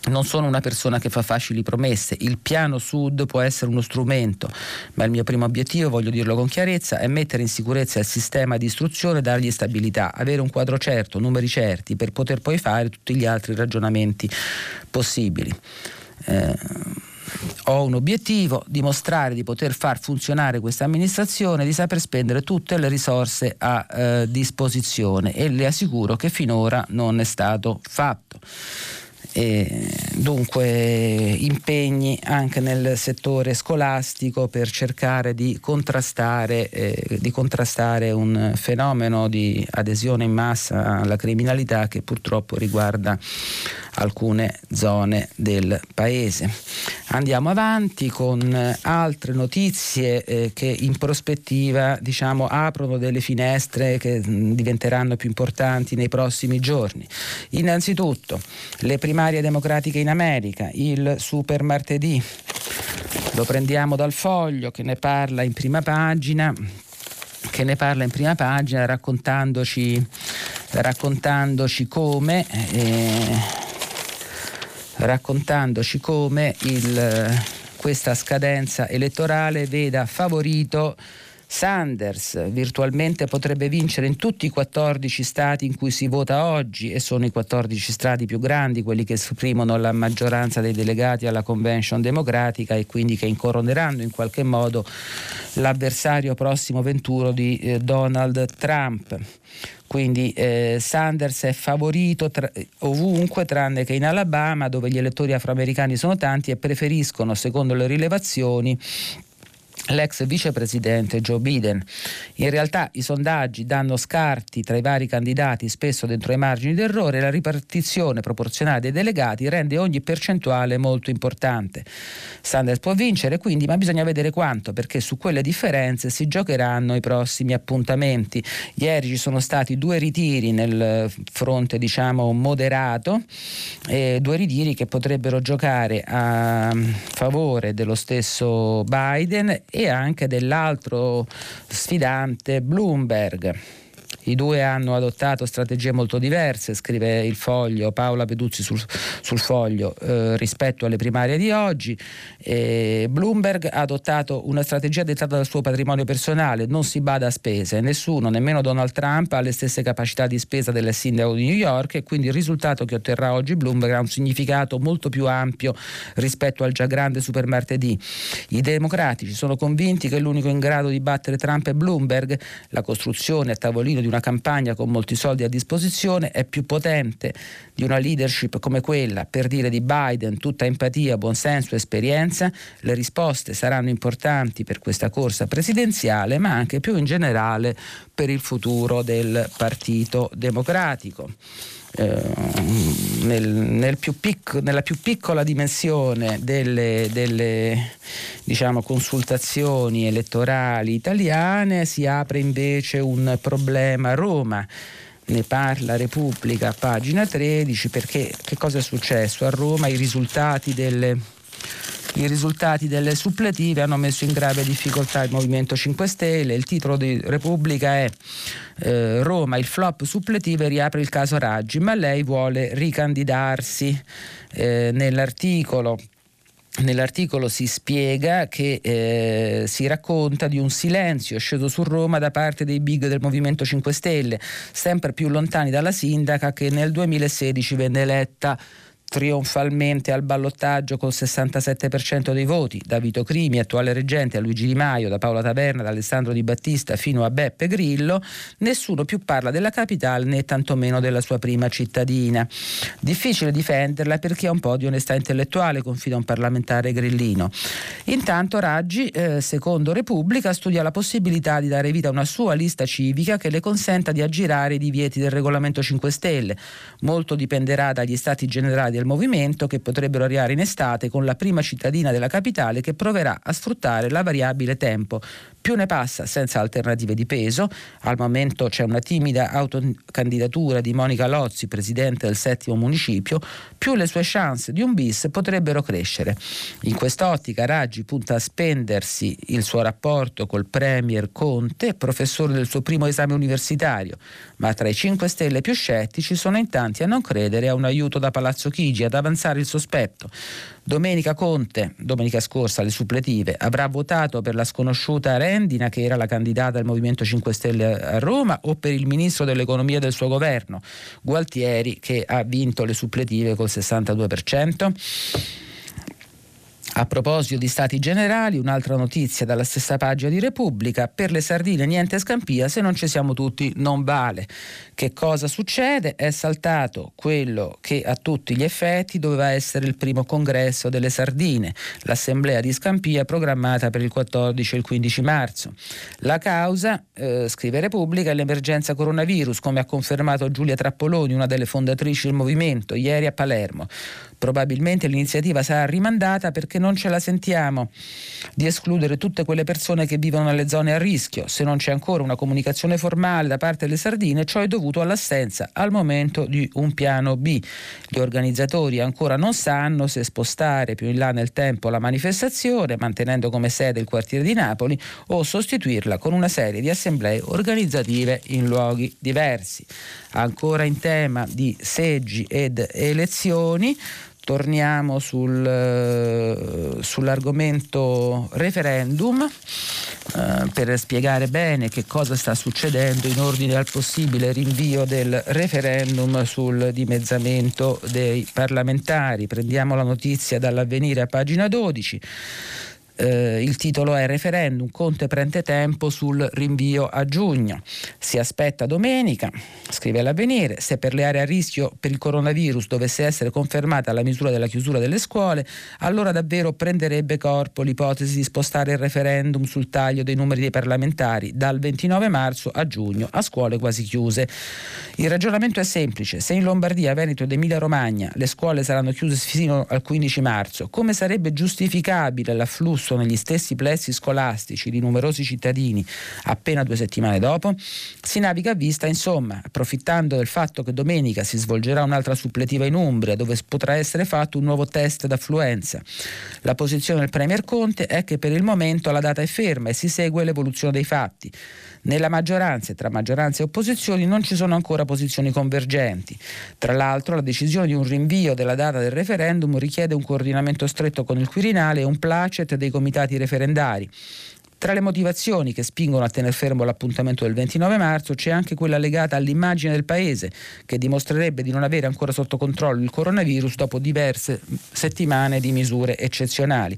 non sono una persona che fa facili promesse, il piano Sud può essere uno strumento, ma il mio primo obiettivo, voglio dirlo con chiarezza, è mettere in sicurezza il sistema di istruzione e dargli stabilità, avere un quadro certo, numeri certi, per poter poi fare tutti gli altri ragionamenti possibili. Eh, ho un obiettivo, dimostrare di poter far funzionare questa amministrazione, di saper spendere tutte le risorse a eh, disposizione e le assicuro che finora non è stato fatto. E dunque impegni anche nel settore scolastico per cercare di contrastare, eh, di contrastare, un fenomeno di adesione in massa alla criminalità che purtroppo riguarda alcune zone del paese. Andiamo avanti con altre notizie eh, che in prospettiva diciamo, aprono delle finestre che diventeranno più importanti nei prossimi giorni. Innanzitutto le primarie democratiche in America, il super martedì. Lo prendiamo dal foglio che ne parla in prima pagina che ne parla in prima pagina raccontandoci, raccontandoci come eh, raccontandoci come il, questa scadenza elettorale veda favorito Sanders virtualmente potrebbe vincere in tutti i 14 stati in cui si vota oggi e sono i 14 stati più grandi, quelli che esprimono la maggioranza dei delegati alla convention democratica e quindi che incoroneranno in qualche modo l'avversario prossimo venturo di eh, Donald Trump. Quindi eh, Sanders è favorito tra, ovunque tranne che in Alabama dove gli elettori afroamericani sono tanti e preferiscono, secondo le rilevazioni, l'ex vicepresidente Joe Biden. In realtà i sondaggi danno scarti tra i vari candidati, spesso dentro i margini d'errore, e la ripartizione proporzionale dei delegati rende ogni percentuale molto importante. Sanders può vincere quindi, ma bisogna vedere quanto, perché su quelle differenze si giocheranno i prossimi appuntamenti. Ieri ci sono stati due ritiri nel fronte, diciamo, moderato, eh, due ritiri che potrebbero giocare a favore dello stesso Biden e anche dell'altro sfidante Bloomberg. I due hanno adottato strategie molto diverse, scrive il foglio, Paola Peduzzi sul, sul foglio, eh, rispetto alle primarie di oggi. E Bloomberg ha adottato una strategia dettata dal suo patrimonio personale, non si bada a spese, nessuno, nemmeno Donald Trump, ha le stesse capacità di spesa del sindaco di New York e quindi il risultato che otterrà oggi Bloomberg ha un significato molto più ampio rispetto al già grande super martedì. I democratici sono convinti che l'unico in grado di battere Trump è Bloomberg, la costruzione a tavolino di una campagna con molti soldi a disposizione è più potente di una leadership come quella, per dire di Biden, tutta empatia, buonsenso, esperienza, le risposte saranno importanti per questa corsa presidenziale, ma anche più in generale per il futuro del Partito Democratico. Eh, nel, nel più pic, nella più piccola dimensione delle, delle diciamo, consultazioni elettorali italiane si apre invece un problema a Roma ne parla Repubblica, pagina 13, perché che cosa è successo? A Roma i risultati delle, i risultati delle suppletive hanno messo in grave difficoltà il Movimento 5 Stelle. Il titolo di Repubblica è eh, Roma, il flop suppletive riapre il caso Raggi, ma lei vuole ricandidarsi. Eh, nell'articolo Nell'articolo si spiega che eh, si racconta di un silenzio sceso su Roma da parte dei big del Movimento 5 Stelle, sempre più lontani dalla sindaca che nel 2016 venne eletta trionfalmente al ballottaggio col 67% dei voti, da Vito Crimi, attuale reggente, a Luigi Di Maio, da Paola Taverna, da Alessandro Di Battista fino a Beppe Grillo, nessuno più parla della capitale né tantomeno della sua prima cittadina. Difficile difenderla perché ha un po' di onestà intellettuale, confida un parlamentare grillino. Intanto Raggi, eh, secondo Repubblica, studia la possibilità di dare vita a una sua lista civica che le consenta di aggirare i divieti del regolamento 5 Stelle. Molto dipenderà dagli stati generali del movimento che potrebbero arrivare in estate con la prima cittadina della capitale che proverà a sfruttare la variabile tempo Più ne passa senza alternative di peso. Al momento c'è una timida autocandidatura di Monica Lozzi, presidente del settimo municipio, più le sue chance di un bis potrebbero crescere. In quest'ottica Raggi punta a spendersi il suo rapporto col Premier Conte, professore del suo primo esame universitario, ma tra i 5 Stelle più scettici sono in tanti a non credere a un aiuto da Palazzo Chigi, ad avanzare il sospetto. Domenica Conte, domenica scorsa alle suppletive, avrà votato per la sconosciuta Rendina, che era la candidata del Movimento 5 Stelle a Roma, o per il ministro dell'economia del suo governo, Gualtieri, che ha vinto le suppletive col 62%? A proposito di stati generali, un'altra notizia dalla stessa pagina di Repubblica, per le sardine niente scampia, se non ci siamo tutti non vale. Che cosa succede? È saltato quello che a tutti gli effetti doveva essere il primo congresso delle sardine, l'assemblea di Scampia programmata per il 14 e il 15 marzo. La causa, eh, scrive Repubblica, è l'emergenza coronavirus, come ha confermato Giulia Trappoloni, una delle fondatrici del movimento, ieri a Palermo. Probabilmente l'iniziativa sarà rimandata perché non ce la sentiamo di escludere tutte quelle persone che vivono nelle zone a rischio. Se non c'è ancora una comunicazione formale da parte delle sardine, ciò è dovuto all'assenza al momento di un piano B. Gli organizzatori ancora non sanno se spostare più in là nel tempo la manifestazione, mantenendo come sede il quartiere di Napoli, o sostituirla con una serie di assemblee organizzative in luoghi diversi. Ancora in tema di seggi ed elezioni, torniamo sul, uh, sull'argomento referendum uh, per spiegare bene che cosa sta succedendo in ordine al possibile rinvio del referendum sul dimezzamento dei parlamentari. Prendiamo la notizia dall'avvenire a pagina 12. Eh, il titolo è Referendum, Conte prende tempo sul rinvio a giugno. Si aspetta domenica, scrive l'avvenire, se per le aree a rischio per il coronavirus dovesse essere confermata la misura della chiusura delle scuole, allora davvero prenderebbe corpo l'ipotesi di spostare il referendum sul taglio dei numeri dei parlamentari dal 29 marzo a giugno a scuole quasi chiuse. Il ragionamento è semplice, se in Lombardia, Veneto ed Emilia Romagna le scuole saranno chiuse fino al 15 marzo, come sarebbe giustificabile l'afflusso discusso negli stessi plessi scolastici di numerosi cittadini appena due settimane dopo, si naviga a vista, insomma, approfittando del fatto che domenica si svolgerà un'altra suppletiva in Umbria dove potrà essere fatto un nuovo test d'affluenza. La posizione del Premier Conte è che per il momento la data è ferma e si segue l'evoluzione dei fatti. Nella maggioranza e tra maggioranza e opposizioni non ci sono ancora posizioni convergenti. Tra l'altro la decisione di un rinvio della data del referendum richiede un coordinamento stretto con il Quirinale e un placet dei comitati referendari. Tra le motivazioni che spingono a tenere fermo l'appuntamento del 29 marzo c'è anche quella legata all'immagine del Paese, che dimostrerebbe di non avere ancora sotto controllo il coronavirus dopo diverse settimane di misure eccezionali.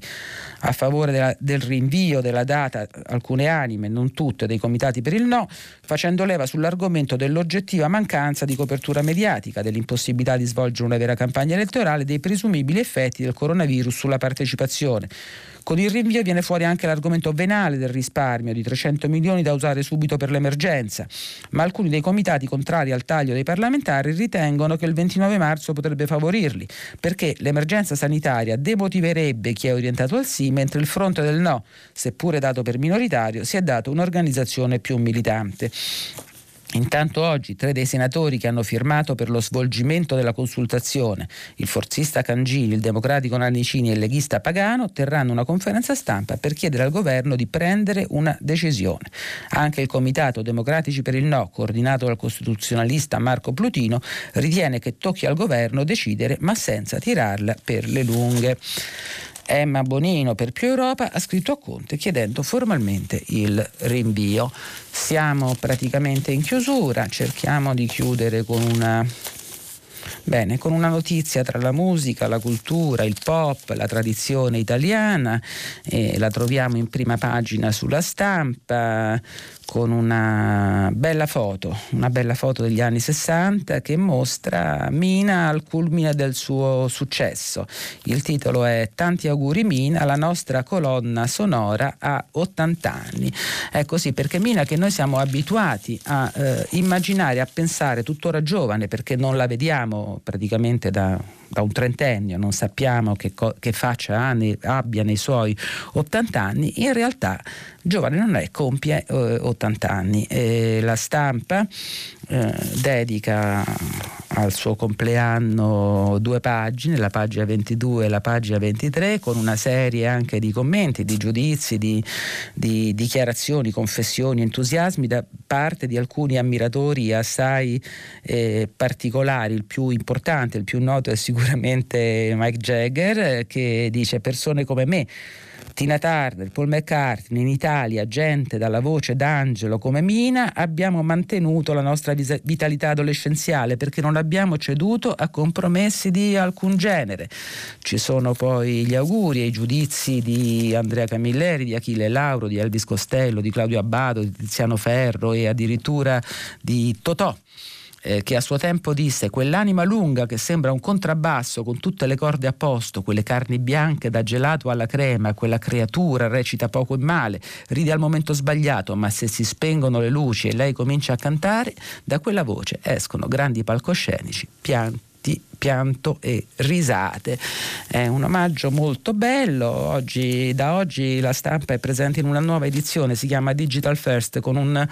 A favore della, del rinvio della data alcune anime, non tutte, dei comitati per il no, facendo leva sull'argomento dell'oggettiva mancanza di copertura mediatica, dell'impossibilità di svolgere una vera campagna elettorale, dei presumibili effetti del coronavirus sulla partecipazione. Con il rinvio viene fuori anche l'argomento venale del risparmio di 300 milioni da usare subito per l'emergenza, ma alcuni dei comitati contrari al taglio dei parlamentari ritengono che il 29 marzo potrebbe favorirli, perché l'emergenza sanitaria demotiverebbe chi è orientato al sì, mentre il fronte del no, seppure dato per minoritario, si è dato un'organizzazione più militante. Intanto oggi tre dei senatori che hanno firmato per lo svolgimento della consultazione, il forzista Cangini, il democratico Nannicini e il leghista Pagano, terranno una conferenza stampa per chiedere al governo di prendere una decisione. Anche il Comitato Democratici per il No, coordinato dal costituzionalista Marco Plutino, ritiene che tocchi al governo decidere ma senza tirarla per le lunghe. Emma Bonino per Più Europa ha scritto a Conte chiedendo formalmente il rinvio. Siamo praticamente in chiusura, cerchiamo di chiudere con una Bene, con una notizia tra la musica, la cultura, il pop, la tradizione italiana, eh, la troviamo in prima pagina sulla stampa con una bella foto, una bella foto degli anni 60 che mostra Mina al culmine del suo successo. Il titolo è Tanti auguri Mina, la nostra colonna sonora a 80 anni. È così perché Mina che noi siamo abituati a eh, immaginare, a pensare tuttora giovane perché non la vediamo praticamente da, da un trentennio, non sappiamo che, co- che faccia anni, abbia nei suoi 80 anni, in realtà giovane non è, compie eh, 80 anni. E la stampa eh, dedica al suo compleanno due pagine, la pagina 22 e la pagina 23, con una serie anche di commenti, di giudizi, di, di dichiarazioni, confessioni, entusiasmi da parte di alcuni ammiratori assai eh, particolari. Il più importante, il più noto è sicuramente Mike Jagger, che dice persone come me Tina Turner, Paul McCartney, in Italia, gente dalla voce d'angelo come Mina, abbiamo mantenuto la nostra vitalità adolescenziale perché non abbiamo ceduto a compromessi di alcun genere. Ci sono poi gli auguri e i giudizi di Andrea Camilleri, di Achille Lauro, di Elvis Costello, di Claudio Abbado, di Tiziano Ferro e addirittura di Totò eh, che a suo tempo disse quell'anima lunga che sembra un contrabbasso con tutte le corde a posto, quelle carni bianche da gelato alla crema, quella creatura recita poco e male, ride al momento sbagliato, ma se si spengono le luci e lei comincia a cantare, da quella voce escono grandi palcoscenici, pianti pianti, pianto e risate. È un omaggio molto bello. Oggi, da oggi la stampa è presente in una nuova edizione, si chiama Digital First, con un,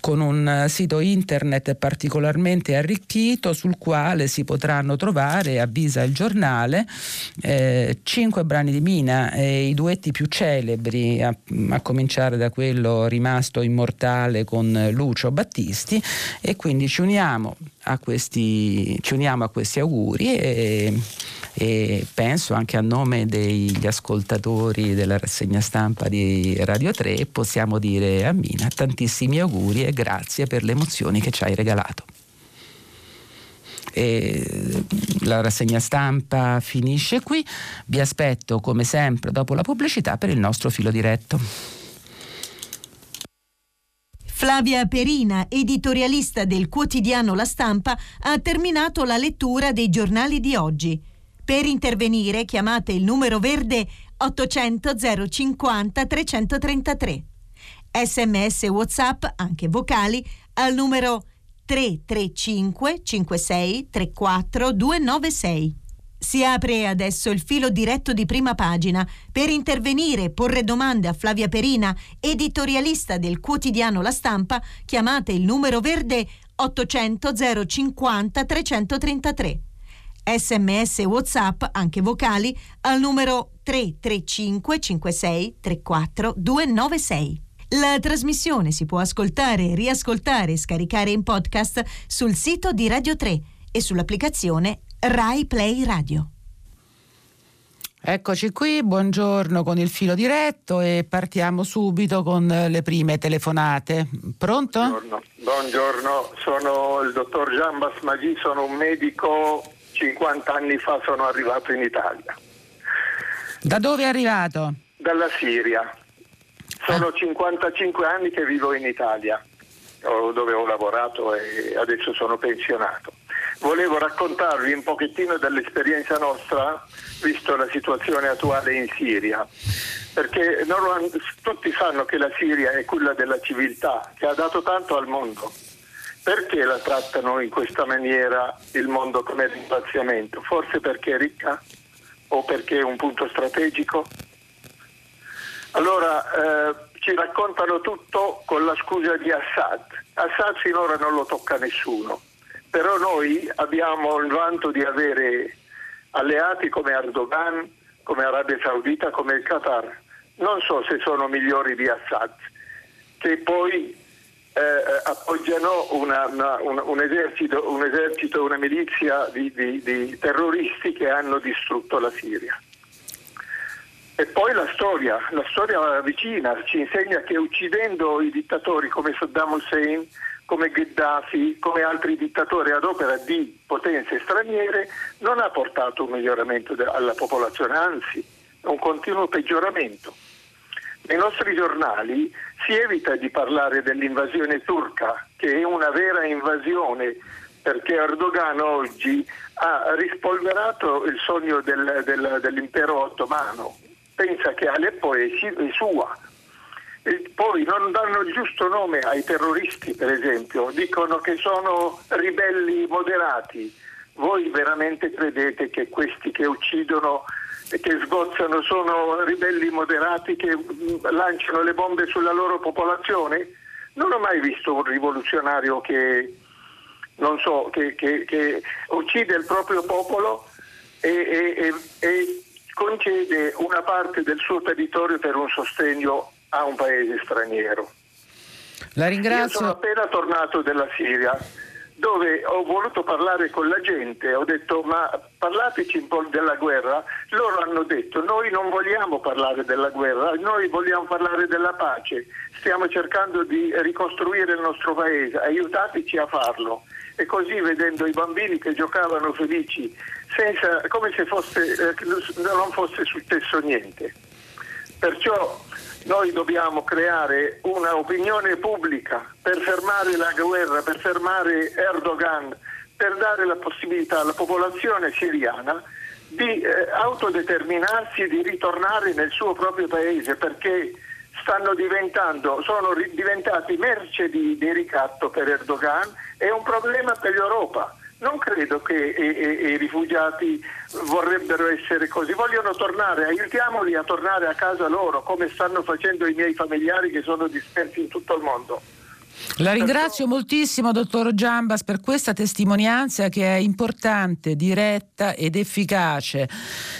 con un sito internet particolarmente arricchito sul quale si potranno trovare, avvisa il giornale, eh, cinque brani di Mina e i duetti più celebri, a, a cominciare da quello rimasto immortale con Lucio Battisti e quindi ci uniamo questi, ci uniamo a questi auguri e, e, penso anche a nome degli ascoltatori della rassegna stampa di Radio 3 possiamo dire a Mina tantissimi auguri e grazie per le emozioni che ci hai regalato. E la rassegna stampa finisce qui, vi aspetto come sempre dopo la pubblicità per il nostro filo diretto. Flavia Perina, editorialista del quotidiano La Stampa, ha terminato la lettura dei giornali di oggi. Per intervenire chiamate il numero verde 800 050 333. Sms WhatsApp, anche vocali, al numero 335 56 34 296. Si apre adesso il filo diretto di prima pagina per intervenire e porre domande a Flavia Perina, editorialista del quotidiano La Stampa. Chiamate il numero verde 800 050 333. Sms WhatsApp, anche vocali, al numero 335 56 34 296. La trasmissione si può ascoltare, riascoltare e scaricare in podcast sul sito di Radio 3 e sull'applicazione Rai Play Radio. Eccoci qui, buongiorno con il filo diretto e partiamo subito con le prime telefonate. Pronto? Buongiorno, buongiorno. sono il dottor Gian Basmaghi, sono un medico, 50 anni fa sono arrivato in Italia. Da dove è arrivato? Dalla Siria. Sono ah. 55 anni che vivo in Italia, dove ho lavorato e adesso sono pensionato volevo raccontarvi un pochettino dell'esperienza nostra, visto la situazione attuale in Siria, perché tutti sanno che la Siria è quella della civiltà, che ha dato tanto al mondo. Perché la trattano in questa maniera il mondo come ringraziamento? Forse perché è ricca o perché è un punto strategico? Allora eh, ci raccontano tutto con la scusa di Assad. Assad finora non lo tocca nessuno però noi abbiamo il vanto di avere alleati come Erdogan, come Arabia Saudita, come il Qatar. Non so se sono migliori di Assad, che poi eh, appoggiano una, una, un, un, esercito, un esercito, una milizia di, di, di terroristi che hanno distrutto la Siria. E poi la storia, la storia vicina ci insegna che uccidendo i dittatori come Saddam Hussein come Gheddafi, come altri dittatori ad opera di potenze straniere, non ha portato un miglioramento alla popolazione, anzi un continuo peggioramento. Nei nostri giornali si evita di parlare dell'invasione turca, che è una vera invasione, perché Erdogan oggi ha rispolverato il sogno del, del, dell'impero ottomano. Pensa che Aleppo è, è sua, e poi non danno il giusto nome ai terroristi, per esempio, dicono che sono ribelli moderati. Voi veramente credete che questi che uccidono e che sgozzano sono ribelli moderati che mm, lanciano le bombe sulla loro popolazione? Non ho mai visto un rivoluzionario che, so, che, che, che uccide il proprio popolo e, e, e, concede una parte del suo territorio per un sostegno a un paese straniero. La ringrazio. Io sono appena tornato dalla Siria dove ho voluto parlare con la gente, ho detto ma parlateci un po' della guerra, loro hanno detto noi non vogliamo parlare della guerra, noi vogliamo parlare della pace, stiamo cercando di ricostruire il nostro paese, aiutateci a farlo. E così vedendo i bambini che giocavano felici, senza, come se fosse, eh, non fosse successo niente. Perciò noi dobbiamo creare un'opinione pubblica per fermare la guerra, per fermare Erdogan, per dare la possibilità alla popolazione siriana di eh, autodeterminarsi, di ritornare nel suo proprio paese perché stanno diventando, sono diventati merce di, di ricatto per Erdogan e un problema per l'Europa non credo che i, i, rifugiati vorrebbero essere così, vogliono tornare, aiutiamoli a tornare a casa loro come stanno facendo i miei familiari che sono dispersi in tutto il mondo. La ringrazio moltissimo, dottor Giambas, per questa testimonianza che è importante, diretta ed efficace.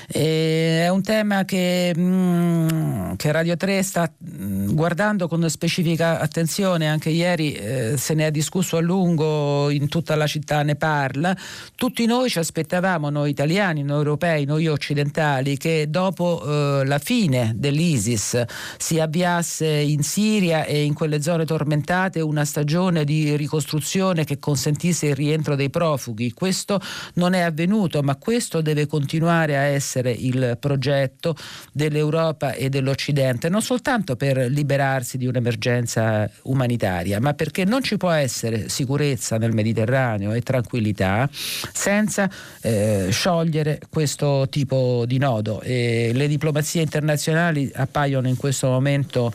E è un tema che, mm, che, Radio 3 sta mm, guardando con specifica attenzione. Anche ieri eh, se ne è discusso a lungo, in tutta la città ne parla. Tutti noi ci aspettavamo, noi italiani, noi europei, noi occidentali, che dopo eh, la fine dell'ISIS si avviasse in Siria e in quelle zone tormentate una stagione di ricostruzione che consentisse il rientro dei profughi. Questo non è avvenuto, ma questo deve continuare a essere il progetto dell'Europa e dell'Occidente, non soltanto per liberarsi di un'emergenza umanitaria, ma perché non ci può essere sicurezza nel Mediterraneo e tranquillità senza eh, sciogliere questo tipo di nodo. E le diplomazie internazionali appaiono in questo momento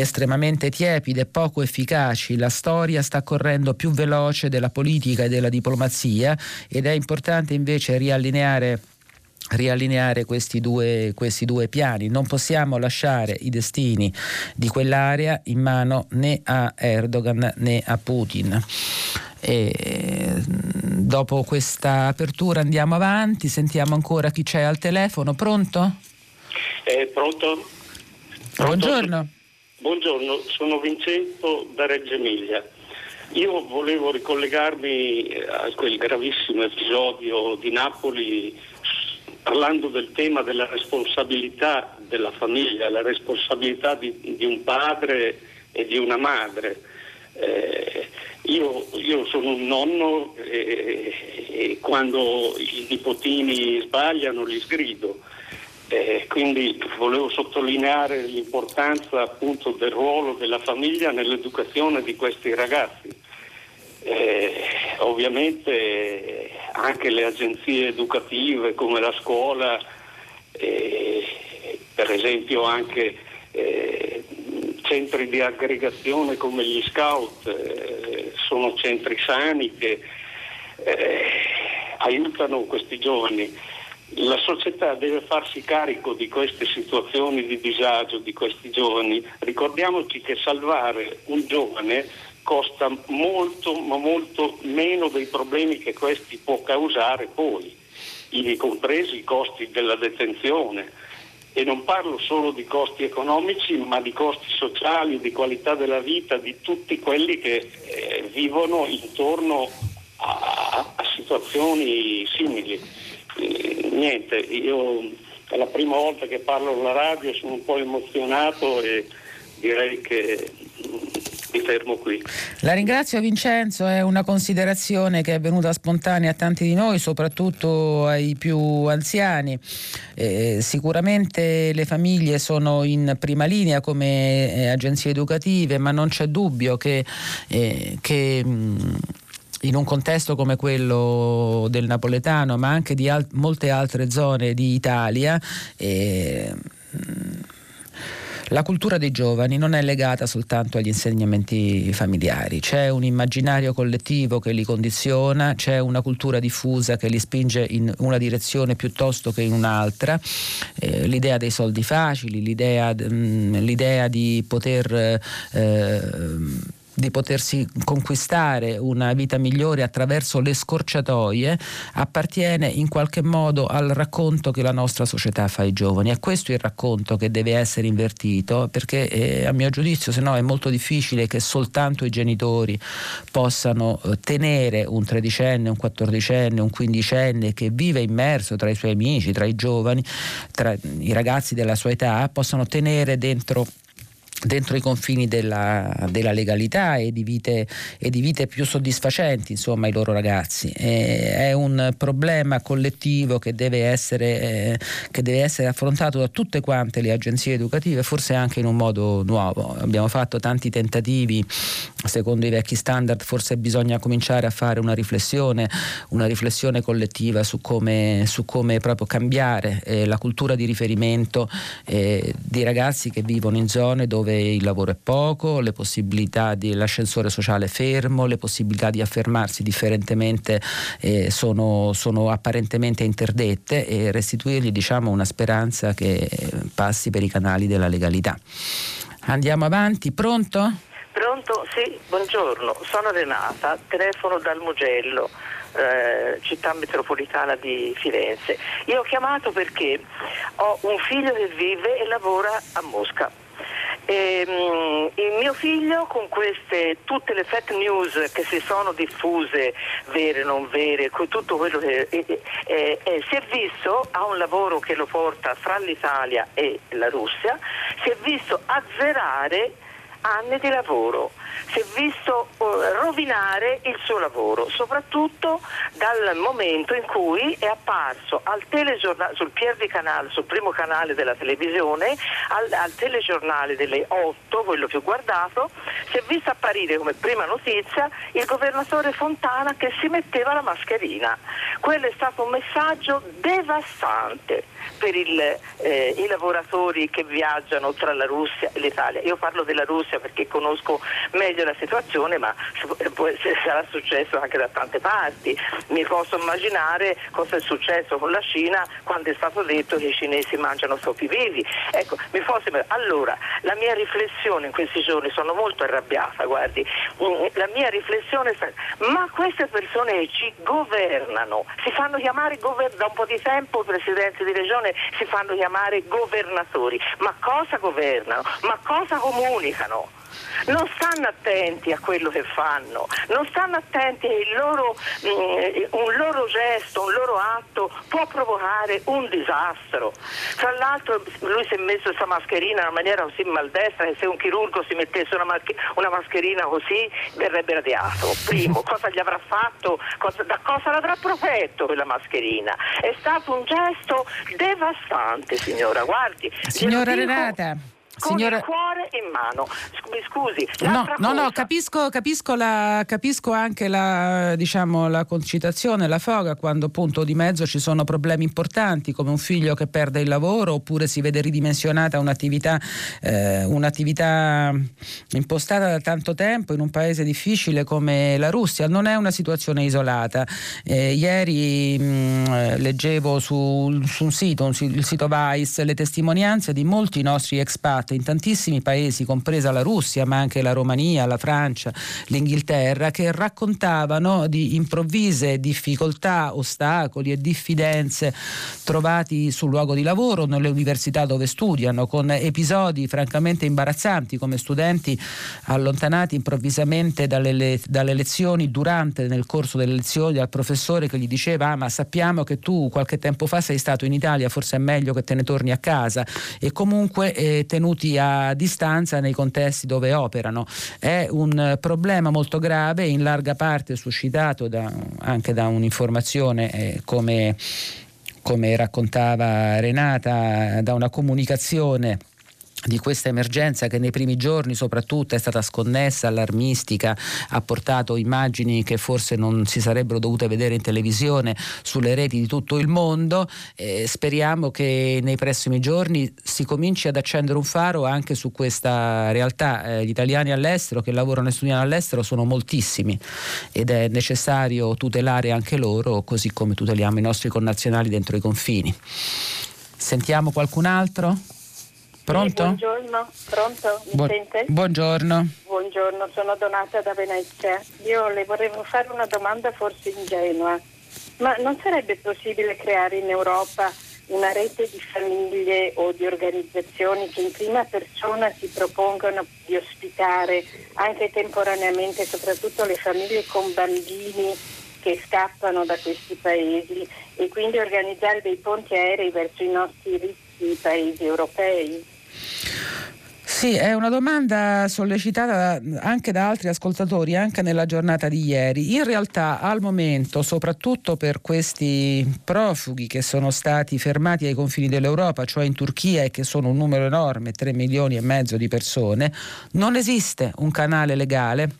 estremamente tiepide e poco efficaci. La storia sta correndo più veloce della politica e della diplomazia ed è importante invece riallineare riallineare questi due, questi due, piani. Non possiamo lasciare i destini di quell'area in mano né a Erdogan né a Putin. E dopo questa apertura andiamo avanti, sentiamo ancora chi c'è al telefono. Pronto? Eh, pronto? pronto? Buongiorno. Buongiorno, sono Vincenzo da Reggio Emilia. Io volevo ricollegarmi a quel gravissimo episodio di Napoli parlando del tema della responsabilità della famiglia, la responsabilità di, di un padre e di una madre. Eh, io, io, sono un nonno e, e quando i nipotini sbagliano li sgrido. Eh, quindi volevo sottolineare l'importanza appunto del ruolo della famiglia nell'educazione di questi ragazzi. Eh, ovviamente anche le agenzie educative come la scuola, eh, per esempio anche eh, centri di aggregazione come gli scout, eh, sono centri sani che eh, aiutano questi giovani la società deve farsi carico di queste situazioni di disagio di questi giovani. Ricordiamoci che salvare un giovane costa molto, ma molto meno dei problemi che questi può causare poi, ivi compresi i costi della detenzione. E non parlo solo di costi economici, ma di costi sociali, di qualità della vita di tutti quelli che eh, vivono intorno a, a situazioni simili niente, io è la prima volta che parlo alla radio, sono un po' emozionato e direi che mm, mi fermo qui. La ringrazio Vincenzo, è una considerazione che è venuta spontanea a tanti di noi, soprattutto ai più anziani. Eh, sicuramente le famiglie sono in prima linea come eh, agenzie educative, ma non c'è dubbio che, eh, che mh, mm, in un contesto come quello del napoletano, ma anche di al- molte altre zone di Italia, eh, La cultura dei giovani non è legata soltanto agli insegnamenti familiari, c'è un immaginario collettivo che li condiziona, c'è una cultura diffusa che li spinge in una direzione piuttosto che in un'altra, eh, l'idea dei soldi facili, l'idea, mh, mm, l'idea di poter eh, di potersi conquistare una vita migliore attraverso le scorciatoie appartiene in qualche modo al racconto che la nostra società fa ai giovani. È questo il racconto che deve essere invertito perché eh, a mio giudizio se no è molto difficile che soltanto i genitori possano eh, tenere un tredicenne, un quattordicenne, un quindicenne che vive immerso tra i suoi amici, tra i giovani, tra i ragazzi della sua età, possano tenere dentro dentro i confini della, della legalità e di, vite, e di, vite, più soddisfacenti insomma ai loro ragazzi. E è un problema collettivo che deve, essere, eh, che deve essere affrontato da tutte quante le agenzie educative forse anche in un modo nuovo. Abbiamo fatto tanti tentativi secondo i vecchi standard forse bisogna cominciare a fare una riflessione una riflessione collettiva su come, su come proprio cambiare eh, la cultura di riferimento eh, dei ragazzi che vivono in zone dove dove il lavoro è poco, le possibilità dell'ascensore sociale fermo, le possibilità di affermarsi differentemente eh, sono, sono, apparentemente interdette e restituirgli diciamo, una speranza che passi per i canali della legalità. Andiamo avanti, pronto? Pronto? Sì, buongiorno, sono Renata, telefono dal Mugello. Eh, città metropolitana di Firenze. Io ho chiamato perché ho un figlio che vive e lavora a Mosca e, um, il mio figlio con queste, tutte le fake news che si sono diffuse, vere, non vere, con tutto quello che eh, eh, eh, si è visto, ha un lavoro che lo porta fra l'Italia e la Russia, si è visto azzerare anni di lavoro si è visto uh, rovinare il suo lavoro, soprattutto dal momento in cui è apparso sul Pierdi Canale, sul primo canale della televisione, al, al telegiornale delle 8, quello più guardato, si è visto apparire come prima notizia il governatore Fontana che si metteva la mascherina. Quello è stato un messaggio devastante per il, eh, i lavoratori che viaggiano tra la Russia e l'Italia. Io parlo della Russia perché conosco meglio la situazione, ma sarà successo anche da tante parti. Mi posso immaginare cosa è successo con la Cina quando è stato detto che i cinesi mangiano topi vivi. Ecco. Allora, la mia riflessione in questi giorni, sono molto arrabbiata, guardi, mm, la mia riflessione è stata, ma queste persone ci governano, si fanno chiamare gover- da un po' di tempo presidenti di regione si fanno chiamare governatori, ma cosa governano? Ma cosa comunicano? Non stanno attenti a quello che fanno, non stanno attenti loro, mh, mm, un loro gesto, un loro atto può provocare un disastro. Tra l'altro lui si è messo questa mascherina in una maniera così maldestra che se un chirurgo si mettesse una, ma- una mascherina così verrebbe radiato. Primo, cosa gli avrà fatto, cosa, da cosa l'avrà protetto quella mascherina? È stato un gesto devastante signora, guardi. Signora Renata con Signora... il cuore in mano. Mi scusi. No, no, no, capisco, capisco, la, capisco anche la, diciamo, la concitazione, la foga quando appunto di mezzo ci sono problemi importanti come un figlio che perde il lavoro oppure si vede ridimensionata un'attività, eh, un'attività impostata da tanto tempo in un paese difficile come la Russia. Non è una situazione isolata. Eh, ieri mh, leggevo su, su un sito, un, il sito Vice, le testimonianze di molti nostri expat in tantissimi paesi, compresa la Russia, ma anche la Romania, la Francia, l'Inghilterra, che raccontavano di improvvise difficoltà, ostacoli e diffidenze trovati sul luogo di lavoro, nelle università dove studiano, con episodi francamente imbarazzanti come studenti allontanati improvvisamente dalle, le, dalle lezioni durante, nel corso delle lezioni, dal professore che gli diceva ah, ma sappiamo che tu qualche tempo fa sei stato in Italia, forse è meglio che te ne torni a casa e comunque eh, tenuti tenuti a distanza nei contesti dove operano. È un problema molto grave, in larga parte suscitato da, anche da un'informazione eh, come, come raccontava Renata, da una comunicazione di questa emergenza che nei primi giorni soprattutto è stata sconnessa, allarmistica, ha portato immagini che forse non si sarebbero dovute vedere in televisione sulle reti di tutto il mondo. Eh, speriamo che nei prossimi giorni si cominci ad accendere un faro anche su questa realtà. Eh, gli italiani all'estero che lavorano e studiano all'estero sono moltissimi ed è necessario tutelare anche loro così come tuteliamo i nostri connazionali dentro i confini. Sentiamo qualcun altro? Pronto? Sì, buongiorno, pronto? Mi Bu- sente? Buongiorno. Buongiorno, sono Donata da Venezia. Io le volevo fare una domanda forse ingenua, ma non sarebbe possibile creare in Europa una rete di famiglie o di organizzazioni che in prima persona si propongano di ospitare anche temporaneamente soprattutto le famiglie con bambini che scappano da questi paesi e quindi organizzare dei ponti aerei verso i nostri ricchi paesi europei? Sì, è una domanda sollecitata anche da altri ascoltatori, anche nella giornata di ieri. In realtà al momento, soprattutto per questi profughi che sono stati fermati ai confini dell'Europa, cioè in Turchia e che sono un numero enorme, 3 milioni e mezzo di persone, non esiste un canale legale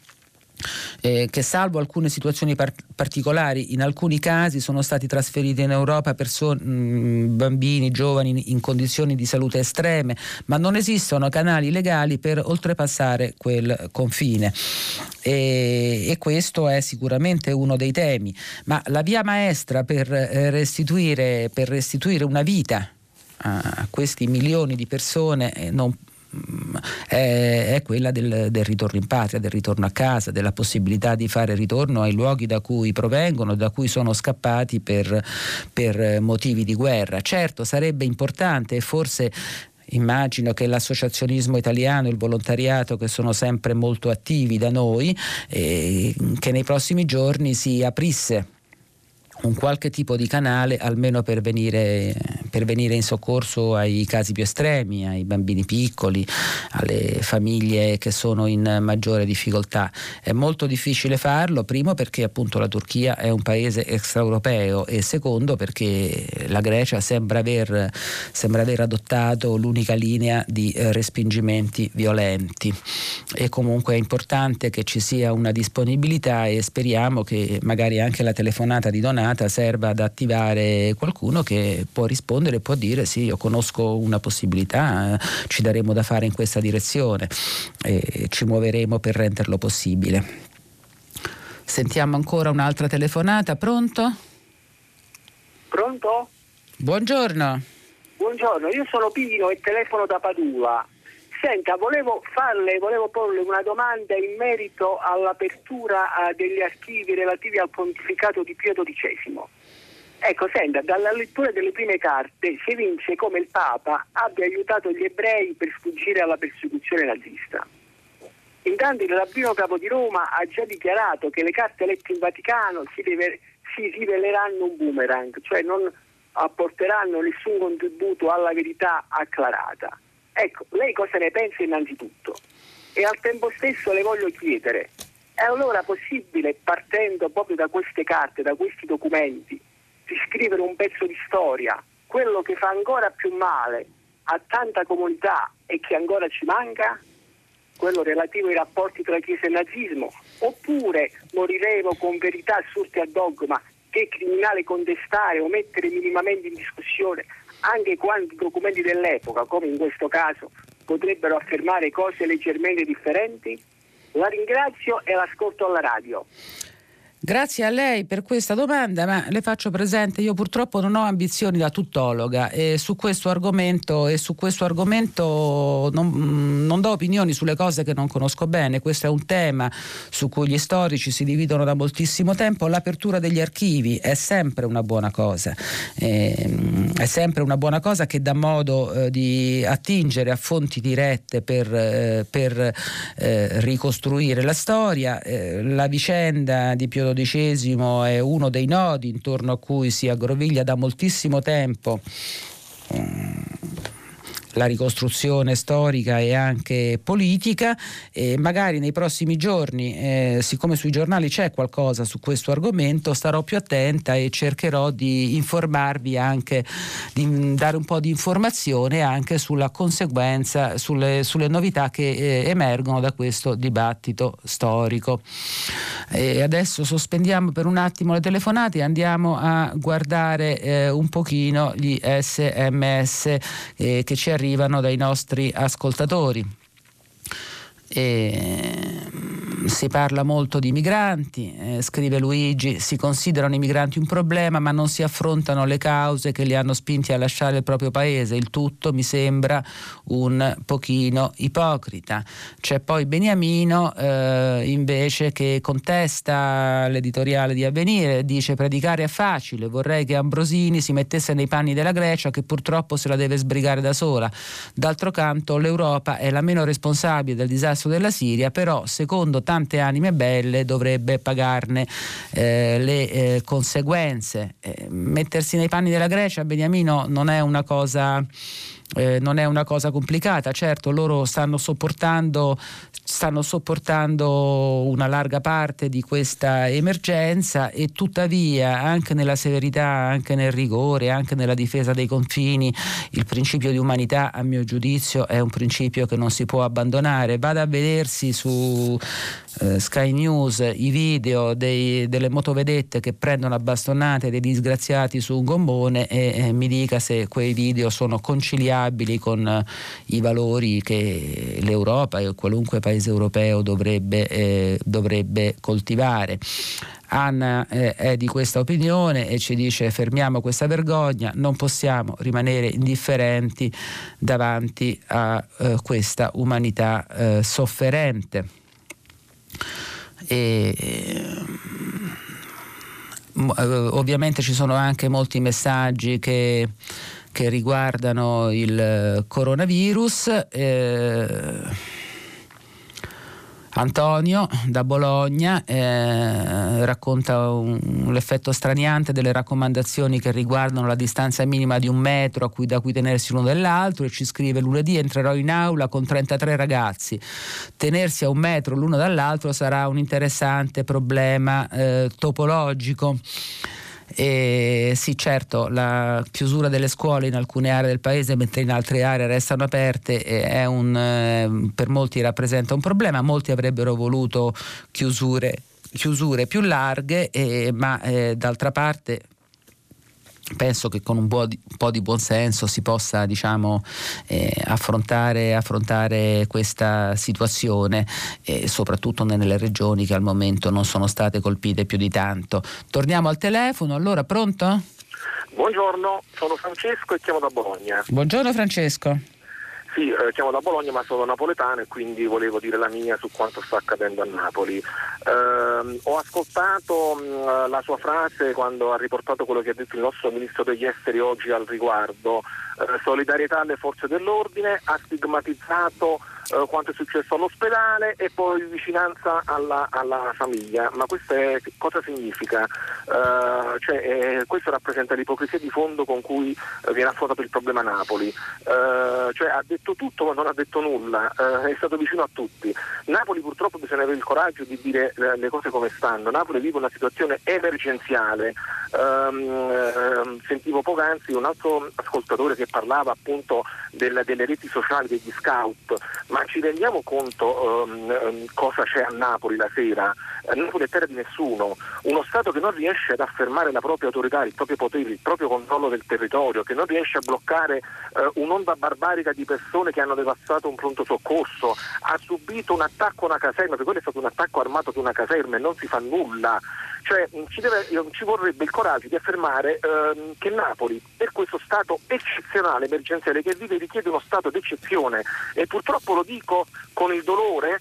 eh, che salvo alcune situazioni par- particolari, in alcuni casi sono stati trasferiti in Europa person- mh, bambini, giovani in, condizioni di salute estreme, ma non esistono canali legali per oltrepassare quel confine. E, e questo è sicuramente uno dei temi, ma la via maestra per eh, restituire, per restituire una vita a questi milioni di persone eh, non è, è quella del, del, ritorno in patria, del ritorno a casa, della possibilità di fare ritorno ai luoghi da cui provengono, da cui sono scappati per, per motivi di guerra. Certo, sarebbe importante e forse immagino che l'associazionismo italiano, il volontariato che sono sempre molto attivi da noi, eh, che nei prossimi giorni si aprisse un qualche tipo di canale almeno per venire, per venire, in soccorso ai casi più estremi, ai bambini piccoli, alle famiglie che sono in maggiore difficoltà. È molto difficile farlo, primo perché appunto la Turchia è un paese extraeuropeo e secondo perché la Grecia sembra aver, sembra aver adottato l'unica linea di respingimenti violenti e comunque è importante che ci sia una disponibilità e speriamo che magari anche la telefonata di chiamata serva ad attivare qualcuno che può rispondere e può dire sì, io conosco una possibilità, ci daremo da fare in questa direzione e ci muoveremo per renderlo possibile. Sentiamo ancora un'altra telefonata, pronto? Pronto? Buongiorno. Buongiorno, io sono Pino e telefono da Padula. Senta, volevo farle, volevo porle una domanda in merito all'apertura uh, degli archivi relativi al pontificato di Pio XII. Ecco, senta, dalla lettura delle prime carte si evince come il Papa abbia aiutato gli ebrei per sfuggire alla persecuzione nazista. Intanto il rabbino capo di Roma ha già dichiarato che le carte lette in Vaticano si, deve, si riveleranno un boomerang, cioè non apporteranno nessun contributo alla verità acclarata. Ecco, lei cosa ne pensa innanzitutto? E al tempo stesso le voglio chiedere, è allora possibile, partendo proprio da queste carte, da questi documenti, riscrivere un pezzo di storia, quello che fa ancora più male a tanta comunità e che ancora ci manca? Quello relativo ai rapporti tra Chiesa e nazismo? Oppure moriremo con verità assurte a dogma che è criminale contestare o mettere minimamente in discussione anche quando i documenti dell'epoca, come in questo caso, potrebbero affermare cose leggermente differenti? La ringrazio e l'ascolto alla radio. Grazie a lei per questa domanda, ma le faccio presente, io purtroppo non ho ambizioni da tuttologa e su questo argomento, e su questo argomento non, non, do opinioni sulle cose che non conosco bene, questo è un tema su cui gli storici si dividono da moltissimo tempo, l'apertura degli archivi è sempre una buona cosa, eh, è sempre una buona cosa che dà modo eh, di attingere a fonti dirette per, eh, per eh, ricostruire la storia, eh, la vicenda di Pio XII è uno dei nodi intorno a cui si aggroviglia da moltissimo tempo la ricostruzione storica e anche politica e magari nei prossimi giorni, eh, siccome sui giornali c'è qualcosa su questo argomento, starò più attenta e cercherò di informarvi anche, di dare un po' di informazione anche sulla conseguenza, sulle, sulle novità che eh, emergono da questo dibattito storico. E adesso sospendiamo per un attimo le telefonate e andiamo a guardare eh, un pochino gli sms eh, che ci arrivano dai nostri ascoltatori. E si parla molto di migranti, eh, scrive Luigi, si considerano i migranti un problema ma non si affrontano le cause che li hanno spinti a lasciare il proprio paese, il tutto mi sembra un pochino ipocrita. C'è poi Beniamino eh, invece che contesta l'editoriale di Avvenire, dice predicare è facile, vorrei che Ambrosini si mettesse nei panni della Grecia che purtroppo se la deve sbrigare da sola. D'altro canto l'Europa è la meno responsabile del disastro della Siria, però secondo tante anime belle dovrebbe pagarne eh, le eh, conseguenze. Eh, mettersi nei panni della Grecia, Beniamino, non è una cosa... Eh, non è una cosa complicata, certo loro stanno sopportando stanno sopportando una larga parte di questa emergenza e tuttavia anche nella severità, anche nel rigore, anche nella difesa dei confini, il principio di umanità a mio giudizio è un principio che non si può abbandonare. Vada a vedersi su eh, Sky News i video dei, delle motovedette che prendono a bastonate dei disgraziati su un gommone e eh, mi dica se quei video sono conciliabili con eh, i valori che l'Europa e qualunque paese paese europeo dovrebbe, eh, dovrebbe coltivare. Anna eh, è di questa opinione e ci dice fermiamo questa vergogna, non possiamo rimanere indifferenti davanti a eh, questa umanità eh, sofferente. E, eh, ovviamente ci sono anche molti messaggi che, che riguardano il coronavirus. Eh, Antonio da Bologna eh, racconta un, l'effetto straniante delle raccomandazioni che riguardano la distanza minima di un metro cui, da cui tenersi l'uno dall'altro e ci scrive lunedì entrerò in aula con 33 ragazzi. Tenersi a un metro l'uno dall'altro sarà un interessante problema eh, topologico. E sì, certo, la chiusura delle scuole in alcune aree del paese, mentre in altre aree restano aperte, è un, eh, per molti rappresenta un problema. Molti avrebbero voluto chiusure, chiusure più larghe, eh, ma eh, d'altra parte penso che con un po' di, un po di buonsenso si possa diciamo, eh, affrontare, affrontare, questa situazione, eh, soprattutto nelle regioni che al momento non sono state colpite più di tanto. Torniamo al telefono, allora pronto? Buongiorno, sono Francesco e chiamo da Bologna. Buongiorno Francesco. Sì, eh, chiamo da Bologna ma sono napoletano e quindi volevo dire la mia su quanto sta accadendo a Napoli. Eh, ho ascoltato mh, mm, la sua frase quando ha riportato quello che ha detto il nostro Ministro degli Esteri oggi al riguardo. Eh, solidarietà alle forze dell'ordine, ha stigmatizzato eh, quanto è successo all'ospedale e poi vicinanza alla, alla famiglia. Ma questo è, cosa significa? Uh, cioè, eh, questo rappresenta l'ipocrisia di fondo con cui eh, viene affrontato il problema Napoli. Uh, cioè, ha detto tutto ma non ha detto nulla, è stato vicino a tutti. Napoli purtroppo bisogna avere il coraggio di dire le cose come stanno. Napoli vive una situazione emergenziale. Um, sentivo poc'anzi un altro ascoltatore che parlava appunto del, delle reti sociali degli scout, ma ci rendiamo conto um, cosa c'è a Napoli la sera? A Napoli è terra di nessuno, uno Stato che non riesce ad affermare la propria autorità, il proprio potere, il proprio controllo del territorio, che non riesce a bloccare uh, un'onda barbarica di persone che hanno devastato un pronto soccorso, ha subito un attacco a una caserma, perché quello è stato un attacco armato ad una caserma e non si fa nulla. Cioè, ci, deve, ci, vorrebbe il coraggio di affermare ehm, che Napoli, per questo stato eccezionale, emergenziale che vive, richiede uno stato d'eccezione. E purtroppo lo dico con il dolore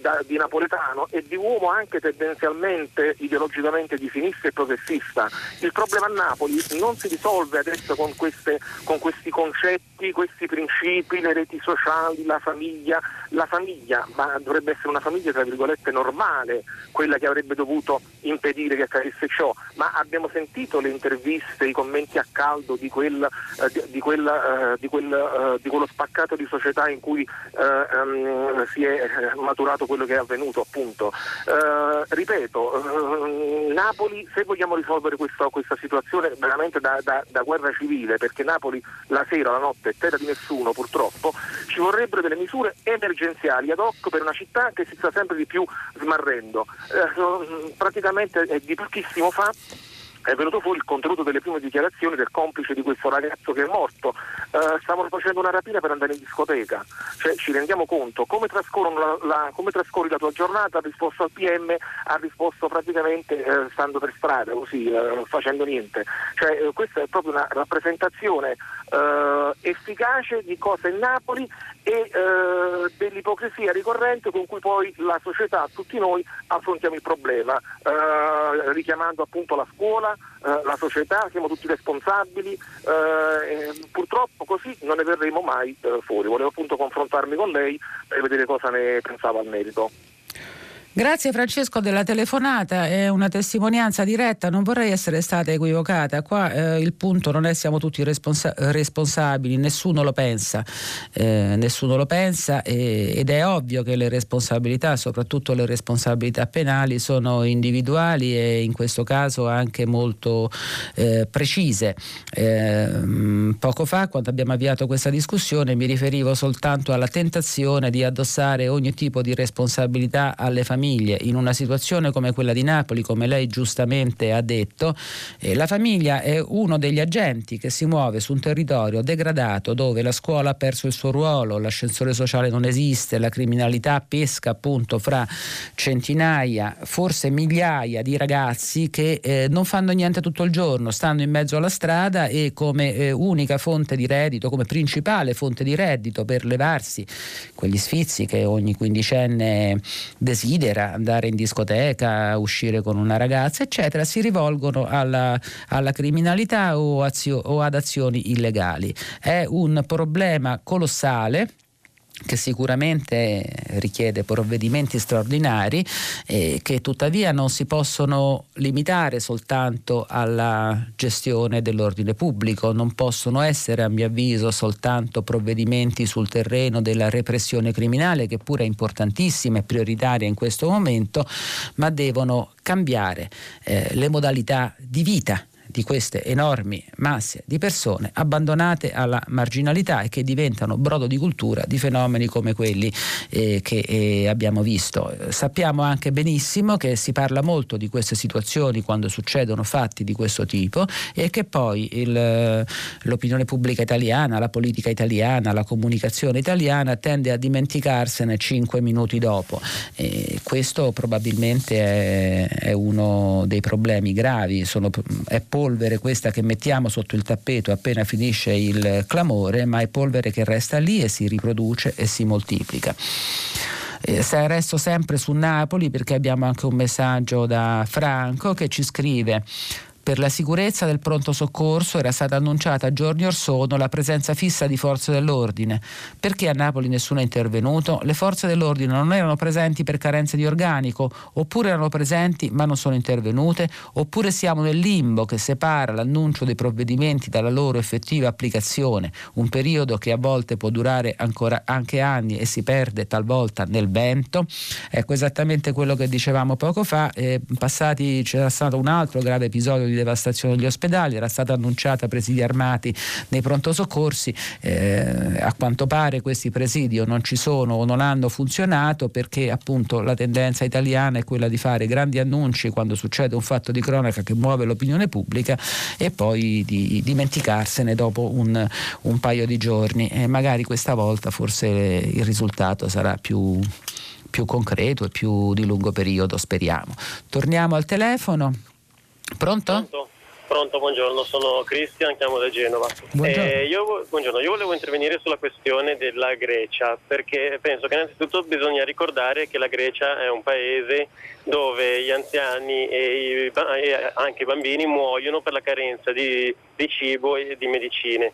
da, di napoletano e di uomo anche tendenzialmente ideologicamente di sinistra e progressista. Il problema a Napoli non si risolve adesso con, queste, con questi concetti questi principi, le reti sociali, la famiglia, la famiglia, ma dovrebbe essere una famiglia tra virgolette normale, quella che avrebbe dovuto impedire che accadesse ciò, ma abbiamo sentito le interviste, i commenti a caldo di, quel, eh, di, di, quel, eh, di, quel, eh, di quello spaccato di società in cui um, si è maturato quello che è avvenuto appunto. ripeto, Napoli se vogliamo risolvere questa, questa situazione veramente da, da, da guerra civile, perché Napoli la sera, la notte è terra di nessuno purtroppo, ci vorrebbero delle misure emergenziali ad hoc per una città che si sta sempre di più smarrendo. Eh, praticamente è di pochissimo fa è venuto fuori il contenuto delle prime dichiarazioni del complice di questo ragazzo che è morto. Uh, stavano facendo una rapina per andare in discoteca. Cioè, ci rendiamo conto come, la, la, come trascorri la tua giornata, ha risposto al PM, ha risposto praticamente uh, stando per strada, così, uh, facendo niente. Cioè, questa è proprio una rappresentazione efficace di cosa è Napoli e dell'ipocrisia ricorrente con cui poi la società, tutti noi, affrontiamo il problema, richiamando appunto la scuola, eh, la società, siamo tutti responsabili, eh, purtroppo così non ne verremo mai eh, fuori. Volevo appunto confrontarmi con lei e vedere cosa ne pensava al merito. Grazie Francesco della telefonata, è una testimonianza diretta, non vorrei essere stata equivocata, qua eh, il punto non è siamo tutti responsa- responsabili, nessuno lo pensa, eh, nessuno lo pensa e, ed è ovvio che le responsabilità, soprattutto le responsabilità penali, sono individuali e in questo caso anche molto eh, precise. Ehm, poco fa, quando abbiamo avviato questa discussione, mi riferivo soltanto alla tentazione di addossare ogni tipo di responsabilità alle famiglie famiglie in una situazione come quella di Napoli, come lei giustamente ha detto, eh, la famiglia è uno degli agenti che si muove su un territorio degradato dove la scuola ha perso il suo ruolo, l'ascensore sociale non esiste, la criminalità pesca appunto fra centinaia, forse migliaia di ragazzi che eh, non fanno niente tutto il giorno, stanno in mezzo alla strada e come eh, unica fonte di reddito, come principale fonte di reddito per levarsi quegli sfizi che ogni quindicenne desidera sera, andare in discoteca, uscire con una ragazza, eccetera, si rivolgono alla, alla criminalità o, azio, o ad azioni illegali. È un problema colossale che sicuramente richiede provvedimenti straordinari eh, che tuttavia non si possono limitare soltanto alla gestione dell'ordine pubblico, non possono essere a mio avviso soltanto provvedimenti sul terreno della repressione criminale che pure è importantissima e prioritaria in questo momento, ma devono cambiare eh, le modalità di vita di queste enormi masse di persone abbandonate alla marginalità e che diventano brodo di cultura di fenomeni come quelli eh, che eh, abbiamo visto. Sappiamo anche benissimo che si parla molto di queste situazioni quando succedono fatti di questo tipo e che poi il, l'opinione pubblica italiana, la politica italiana, la comunicazione italiana tende a dimenticarsene cinque minuti dopo. E questo probabilmente è, è uno dei problemi gravi, sono, è polvere questa che mettiamo sotto il tappeto appena finisce il clamore, ma è polvere che resta lì e si riproduce e si moltiplica. Eh, resto sempre su Napoli perché abbiamo anche un messaggio da Franco che ci scrive per la sicurezza del pronto soccorso era stata annunciata giorni or sono la presenza fissa di forze dell'ordine. Perché a Napoli nessuno è intervenuto? Le forze dell'ordine non erano presenti per carenze di organico, oppure erano presenti ma non sono intervenute, oppure siamo nel limbo che separa l'annuncio dei provvedimenti dalla loro effettiva applicazione, un periodo che a volte può durare ancora anche anni e si perde talvolta nel vento. Ecco esattamente quello che dicevamo poco fa, eh, passati c'era stato un altro grave episodio di devastazione degli ospedali, era stata annunciata presidi armati nei pronto soccorsi, eh, a quanto pare questi presidi o non ci sono o non hanno funzionato perché appunto la tendenza italiana è quella di fare grandi annunci quando succede un fatto di cronaca che muove l'opinione pubblica e poi di dimenticarsene dopo un, un paio di giorni e magari questa volta forse il risultato sarà più più concreto e più di lungo periodo, speriamo. Torniamo al telefono. Pronto? Pronto? Pronto, buongiorno, sono Cristian, chiamo da Genova. Buongiorno. Eh, io, buongiorno. io volevo intervenire sulla questione della Grecia perché penso che innanzitutto bisogna ricordare che la Grecia è un paese dove gli anziani e, i, e anche i bambini muoiono per la carenza di, di cibo e di medicine.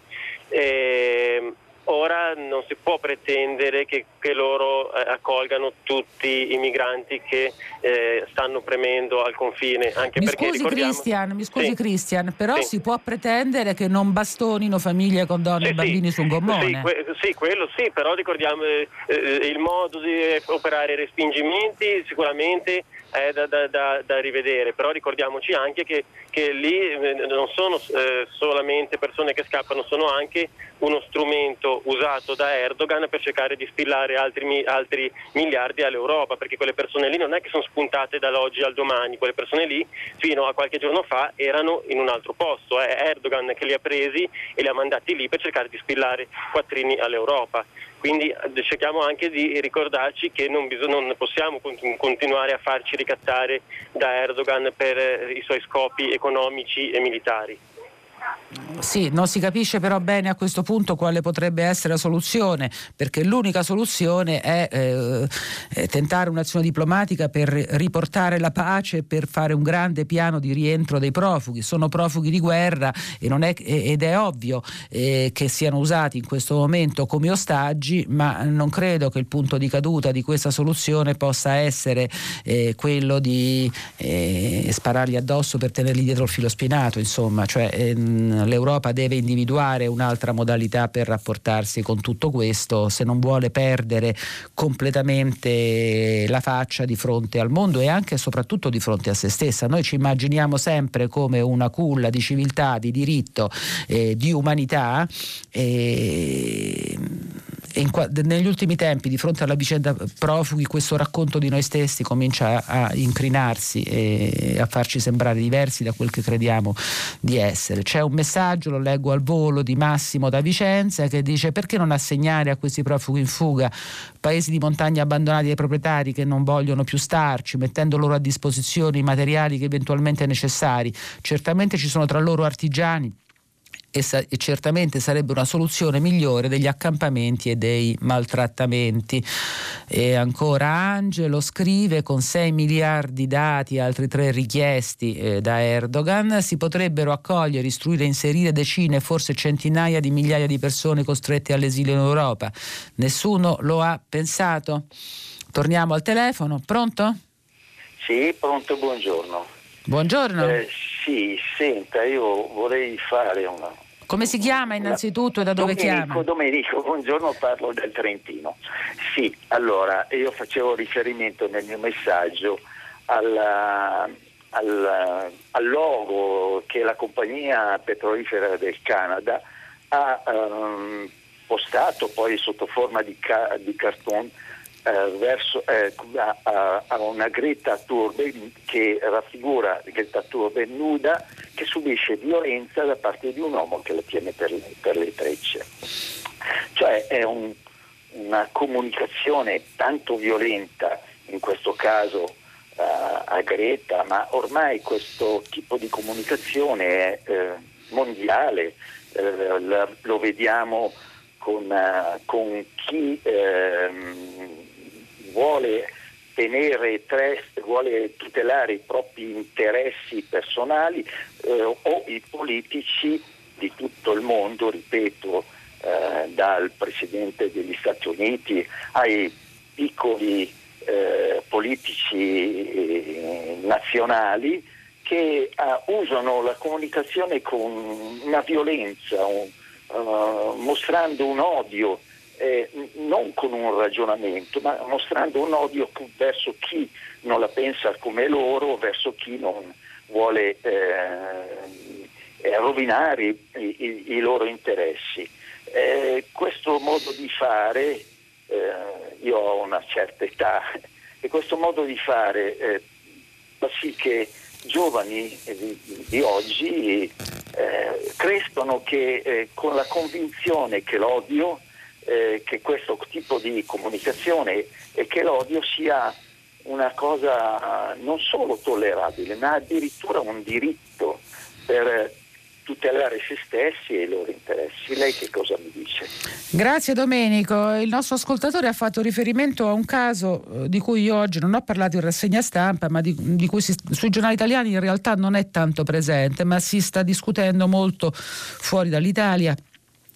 E, ora non si può pretendere che, che loro eh, accolgano tutti i migranti che eh, stanno premendo al confine. Anche mi perché scusi ricordiamo... Cristian, mi scusi Sì. Cristian, però Sì. si può pretendere che non bastonino famiglie con donne Sì, e bambini su un gommone. Sì, que- sì, quello sì, però ricordiamo eh, eh, il modo di operare i respingimenti sicuramente è da, da- da- da rivedere, però ricordiamoci anche che, che lì eh, non sono eh, solamente persone che scappano, sono anche uno strumento usato da Erdogan per cercare di spillare altri, altri miliardi all'Europa, perché quelle persone lì non è che sono spuntate dall'oggi al domani, quelle persone lì fino a qualche giorno fa erano in un altro posto, è Erdogan che li ha presi e li ha mandati lì per cercare di spillare quattrini all'Europa. Quindi eh, cerchiamo anche di ricordarci che non, bis- non possiamo cont- continuare a farci ricattare da Erdogan per eh, i suoi scopi economici e militari. Sì, non si capisce però bene a questo punto quale potrebbe essere la soluzione, perché l'unica soluzione è eh, eh, tentare un'azione diplomatica per riportare la pace, per fare un grande piano di rientro dei profughi. Sono profughi di guerra è- ed è ovvio eh, che siano usati in questo momento come ostaggi, ma non credo che il punto di caduta di questa soluzione possa essere eh, quello di eh, sparargli addosso per tenerli dietro il filo spinato, insomma, cioè ehm, l'Europa deve individuare un'altra modalità per rapportarsi con tutto questo se non vuole perdere completamente la faccia di fronte al mondo e anche e soprattutto di fronte a se stessa. Noi ci immaginiamo sempre come una culla di civiltà, di diritto, eh, di umanità. E e in qua- negli ultimi tempi, di fronte alla vicenda profughi, questo racconto di noi stessi comincia a, a incrinarsi e a farci sembrare diversi da quel che crediamo di essere. C'è un messaggio, lo leggo al volo, di Massimo da Vicenza che dice perché non assegnare a questi profughi in fuga paesi di montagna abbandonati dai proprietari che non vogliono più starci, mettendo loro a disposizione i materiali che eventualmente necessari. Certamente ci sono tra loro artigiani e, sa- e certamente sarebbe una soluzione migliore degli accampamenti e dei maltrattamenti. E ancora Angelo scrive con 6 miliardi dati e altri 3 richiesti eh, da Erdogan si potrebbero accogliere, istruire e inserire decine, forse centinaia di migliaia di persone costrette all'esilio in Europa. Nessuno lo ha pensato? Torniamo al telefono, pronto? Sì, pronto, buongiorno. Buongiorno. Eh, sì, senta, io vorrei fare una... Come si chiama innanzitutto e da dove Domenico, chiama? Domenico, buongiorno, parlo del Trentino. Sì, allora, io facevo riferimento nel mio messaggio alla- al, al logo che la compagnia petrolifera del Canada ha ehm, postato poi sotto forma di, ca- di cartone verso, eh, a, a- una Greta Thunberg che raffigura Greta Thunberg nuda che subisce violenza da parte di un uomo che la tiene per le, per le trecce. Cioè è un- una comunicazione tanto violenta, in questo caso eh, a Greta, ma ormai questo tipo di comunicazione è eh, mondiale, eh, lo vediamo con, eh, con chi ehm, vuole tenere trest, vuole tutelare i propri interessi personali eh, o i politici di tutto il mondo, ripeto, eh, dal Presidente degli Stati Uniti ai piccoli eh, politici eh, nazionali che eh, usano la comunicazione con una violenza, un- eh, mostrando un odio, eh, non con un ragionamento, ma mostrando un odio verso chi non la pensa come loro, verso chi non vuole eh, rovinare i, i- i loro interessi. Eh, questo modo di fare, eh, io ho una certa età, e questo modo di fare eh, fa sì che giovani di, oggi eh, crescono che, con la convinzione che l'odio, eh, che questo tipo di comunicazione e che l'odio sia una cosa non solo tollerabile, ma addirittura un diritto per tutelare se stessi e i loro interessi. Lei che cosa mi dice? Grazie Domenico. Il nostro ascoltatore ha fatto riferimento a un caso eh, di cui io oggi non ho parlato in rassegna stampa, ma di, di cui si, sui giornali italiani in realtà non è tanto presente, ma si sta discutendo molto fuori dall'Italia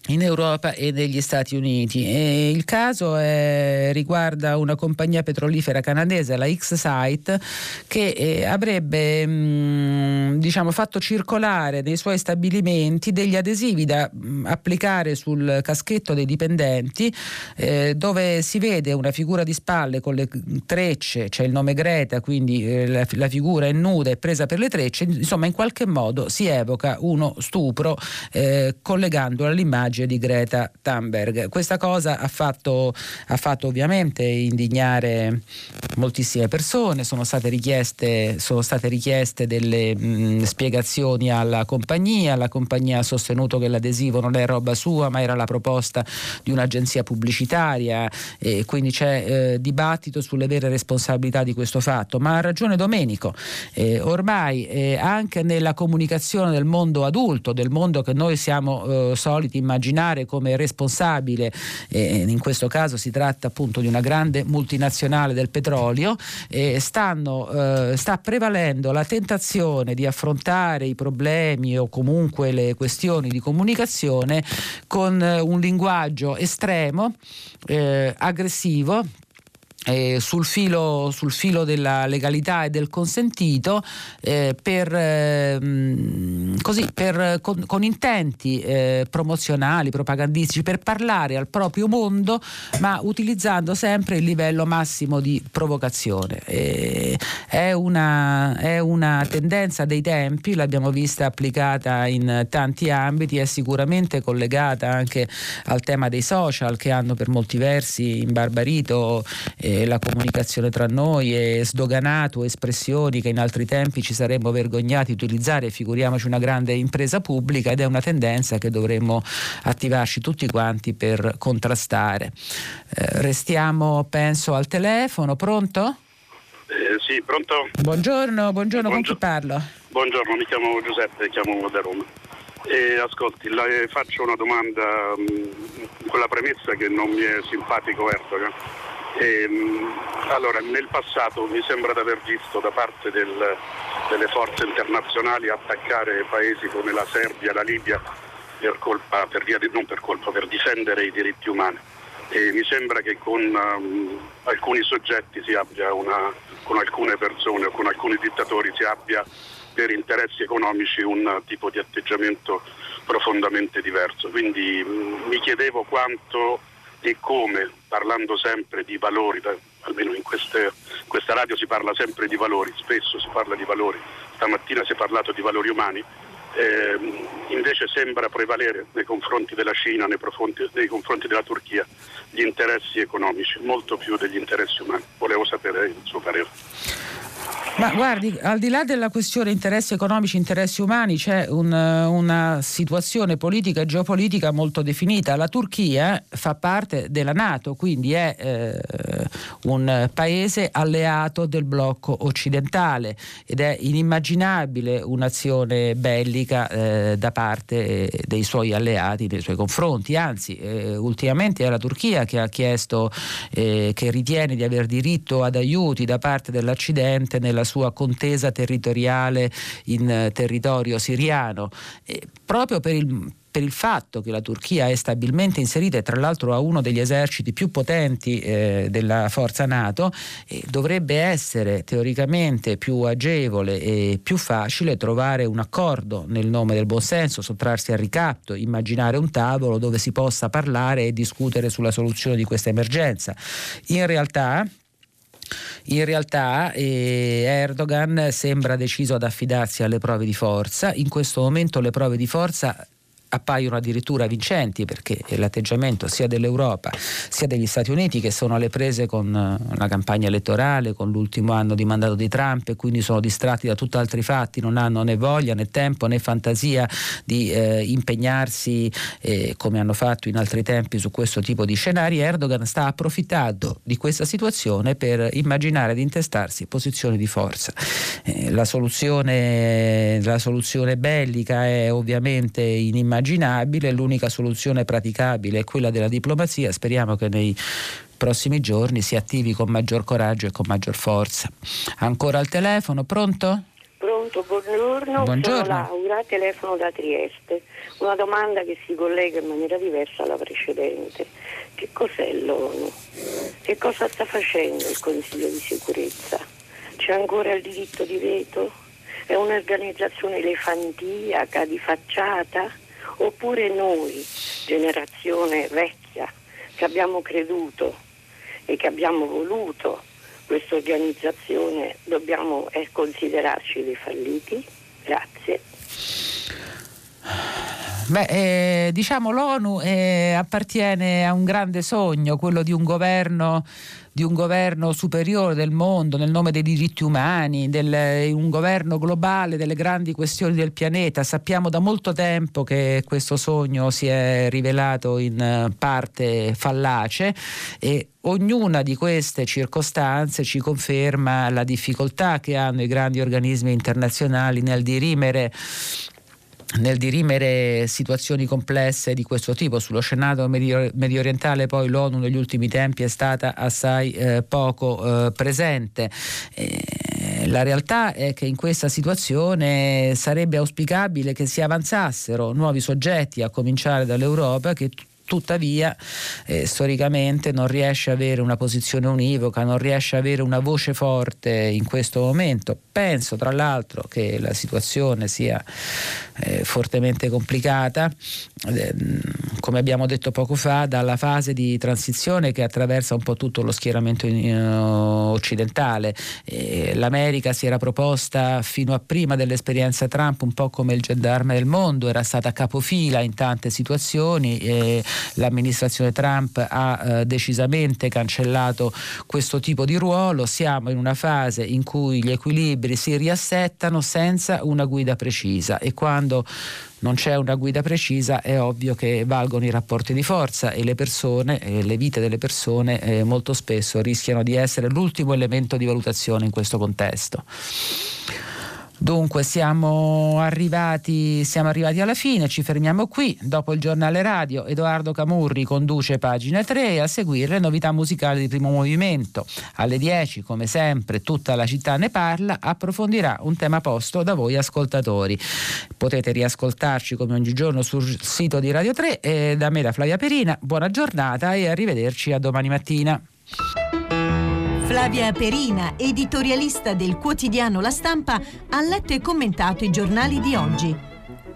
in Europa e negli Stati Uniti. E il caso è, riguarda una compagnia petrolifera canadese, la X-Site, che eh, avrebbe mh, mm, diciamo, fatto circolare nei suoi stabilimenti degli adesivi da mh, mm, applicare sul caschetto dei dipendenti, eh, dove si vede una figura di spalle con le trecce, c'è il nome Greta, quindi eh, la, la, figura è nuda e presa per le trecce, insomma in qualche modo si evoca uno stupro eh, collegandolo all'immagine immagine di Greta Thunberg. Questa cosa ha fatto, ha fatto ovviamente indignare moltissime persone, sono state richieste, sono state richieste delle mh, spiegazioni alla compagnia, la compagnia ha sostenuto che l'adesivo non è roba sua ma era la proposta di un'agenzia pubblicitaria e quindi c'è eh, dibattito sulle vere responsabilità di questo fatto, ma ha ragione Domenico, eh, ormai eh, anche nella comunicazione del mondo adulto, del mondo che noi siamo eh, soliti immaginare, immaginare come responsabile, eh, in questo caso si tratta appunto di una grande multinazionale del petrolio, eh, stanno, eh, sta prevalendo la tentazione di affrontare i problemi o comunque le questioni di comunicazione con eh, un linguaggio estremo, eh, aggressivo, eh, sul, filo, sul, filo, della legalità e del consentito eh, per, eh, così, per, con, con, intenti eh, promozionali, propagandistici, per parlare al proprio mondo, ma utilizzando sempre il livello massimo di provocazione. È una, è, una, tendenza dei tempi, l'abbiamo vista applicata in tanti ambiti, è sicuramente collegata anche al tema dei social che hanno per molti versi imbarbarito eh, la comunicazione tra noi e sdoganato espressioni che in altri tempi ci saremmo vergognati di utilizzare, figuriamoci una grande impresa pubblica ed è una tendenza che dovremmo attivarci tutti quanti per contrastare. Eh, restiamo, penso, al telefono, pronto? Eh, sì, pronto? Buongiorno, buongiorno, con chi parlo? Buongiorno, mi chiamo Giuseppe, chiamo da Roma. E ascolti, le faccio una domanda mh, con la premessa che non mi è simpatico Erdogan ehm, allora, nel passato mi sembra di aver visto da parte del, delle forze internazionali attaccare paesi come la Serbia, la Libia per colpa, per via di, non per colpa, per difendere i diritti umani. E mi sembra che con um, alcuni soggetti si abbia una, con alcune persone o con alcuni dittatori si abbia per interessi economici un tipo di atteggiamento profondamente diverso. Quindi mh, mi chiedevo quanto e come, parlando sempre di valori, almeno in queste, questa radio si parla sempre di valori, spesso si parla di valori, stamattina si è parlato di valori umani, eh, invece sembra prevalere nei confronti della Cina, nei, nei confronti della Turchia, gli interessi economici, molto più degli interessi umani. Volevo sapere il suo parere. Ma guardi, al di là della questione interessi economici, interessi umani, c'è un, una situazione politica e geopolitica molto definita. La Turchia fa parte della Nato, quindi è eh, un paese alleato del blocco occidentale ed è inimmaginabile un'azione bellica eh, da parte dei suoi alleati nei suoi confronti. Anzi, eh, ultimamente è la Turchia che ha chiesto, eh, che ritiene di aver diritto ad aiuti da parte dell'Occidente nella sua contesa territoriale in eh, territorio siriano, eh, proprio per il per il fatto che la Turchia è stabilmente inserita e tra l'altro ha uno degli eserciti più potenti eh, della forza NATO, eh, dovrebbe essere teoricamente più agevole e più facile trovare un accordo nel nome del buonsenso, sottrarsi al ricatto, immaginare un tavolo dove si possa parlare e discutere sulla soluzione di questa emergenza. In realtà in realtà eh, Erdogan sembra deciso ad affidarsi alle prove di forza, in questo momento le prove di forza appaiono addirittura vincenti perché l'atteggiamento sia dell'Europa sia degli Stati Uniti che sono alle prese con eh, la campagna elettorale, con l'ultimo anno di mandato di Trump e quindi sono distratti da tutt'altri fatti, non hanno né voglia né tempo né fantasia di eh, impegnarsi eh, come hanno fatto in altri tempi su questo tipo di scenari, Erdogan sta approfittando di questa situazione per immaginare di intestarsi posizioni di forza. Eh, la, soluzione, la soluzione bellica è ovviamente inimmaginabile, l'unica soluzione praticabile è quella della diplomazia, speriamo che nei prossimi giorni si attivi con maggior coraggio e con maggior forza. Ancora al telefono, pronto? Pronto, buongiorno. Buongiorno. Sono Laura, telefono da Trieste. Una domanda che si collega in maniera diversa alla precedente. Che cos'è l'ONU? Che cosa sta facendo il Consiglio di sicurezza? C'è ancora il diritto di veto? È un'organizzazione elefantiaca, di facciata? Oppure noi, generazione vecchia, che abbiamo creduto e che abbiamo voluto questa organizzazione, dobbiamo eh, considerarci dei falliti? Grazie. Beh, eh, diciamo l'ONU eh, appartiene a un grande sogno, quello di un governo di un governo superiore del mondo nel nome dei diritti umani, del, un governo globale delle grandi questioni del pianeta. Sappiamo da molto tempo che questo sogno si è rivelato in eh, parte fallace e ognuna di queste circostanze ci conferma la difficoltà che hanno i grandi organismi internazionali nel dirimere nel dirimere situazioni complesse di questo tipo. Sullo scenario medio, medio orientale poi l'ONU negli ultimi tempi è stata assai eh, poco eh, presente. Eh, la realtà è che in questa situazione sarebbe auspicabile che si avanzassero nuovi soggetti, a cominciare dall'Europa, che tuttavia eh, storicamente non riesce ad avere una posizione univoca, non riesce ad avere una voce forte in questo momento. Penso tra l'altro che la situazione sia eh, fortemente complicata, eh, come abbiamo detto poco fa, dalla fase di transizione che attraversa un po' tutto lo schieramento in, uh, occidentale. L'America si era proposta fino a prima dell'esperienza Trump un po' come il gendarme del mondo, era stata capofila in tante situazioni l'amministrazione Trump ha eh, decisamente cancellato questo tipo di ruolo, siamo in una fase in cui gli equilibri si riassettano senza una guida precisa e quando non c'è una guida precisa è ovvio che valgono i rapporti di forza e le persone, eh, le vite delle persone eh, molto spesso rischiano di essere l'ultimo elemento di valutazione in questo contesto. Dunque siamo arrivati, siamo arrivati, alla fine, ci fermiamo qui. Dopo il giornale radio Edoardo Camurri conduce pagina 3 e a seguire novità musicali di primo movimento. Alle 10, come sempre, tutta la città ne parla, approfondirà un tema posto da voi ascoltatori. Potete riascoltarci come ogni giorno sul sito di Radio 3 e da me da Flavia Perina. Buona giornata e arrivederci a domani mattina. Flavia Perina, editorialista del quotidiano La Stampa, ha letto e commentato i giornali di oggi.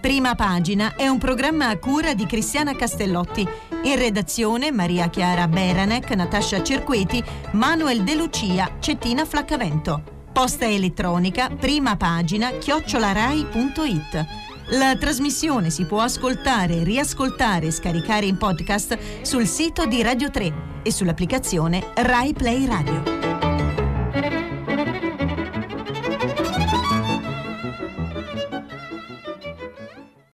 Prima pagina è un programma a cura di Cristiana Castellotti. In redazione Maria Chiara Beranec, Natascia Cerqueti, Manuel De Lucia, Cettina Flaccavento. Posta elettronica, prima pagina, chiocciolarai.it. La trasmissione si può ascoltare, riascoltare e scaricare in podcast sul sito di Radio 3 e sull'applicazione Rai Play Radio. Thank you.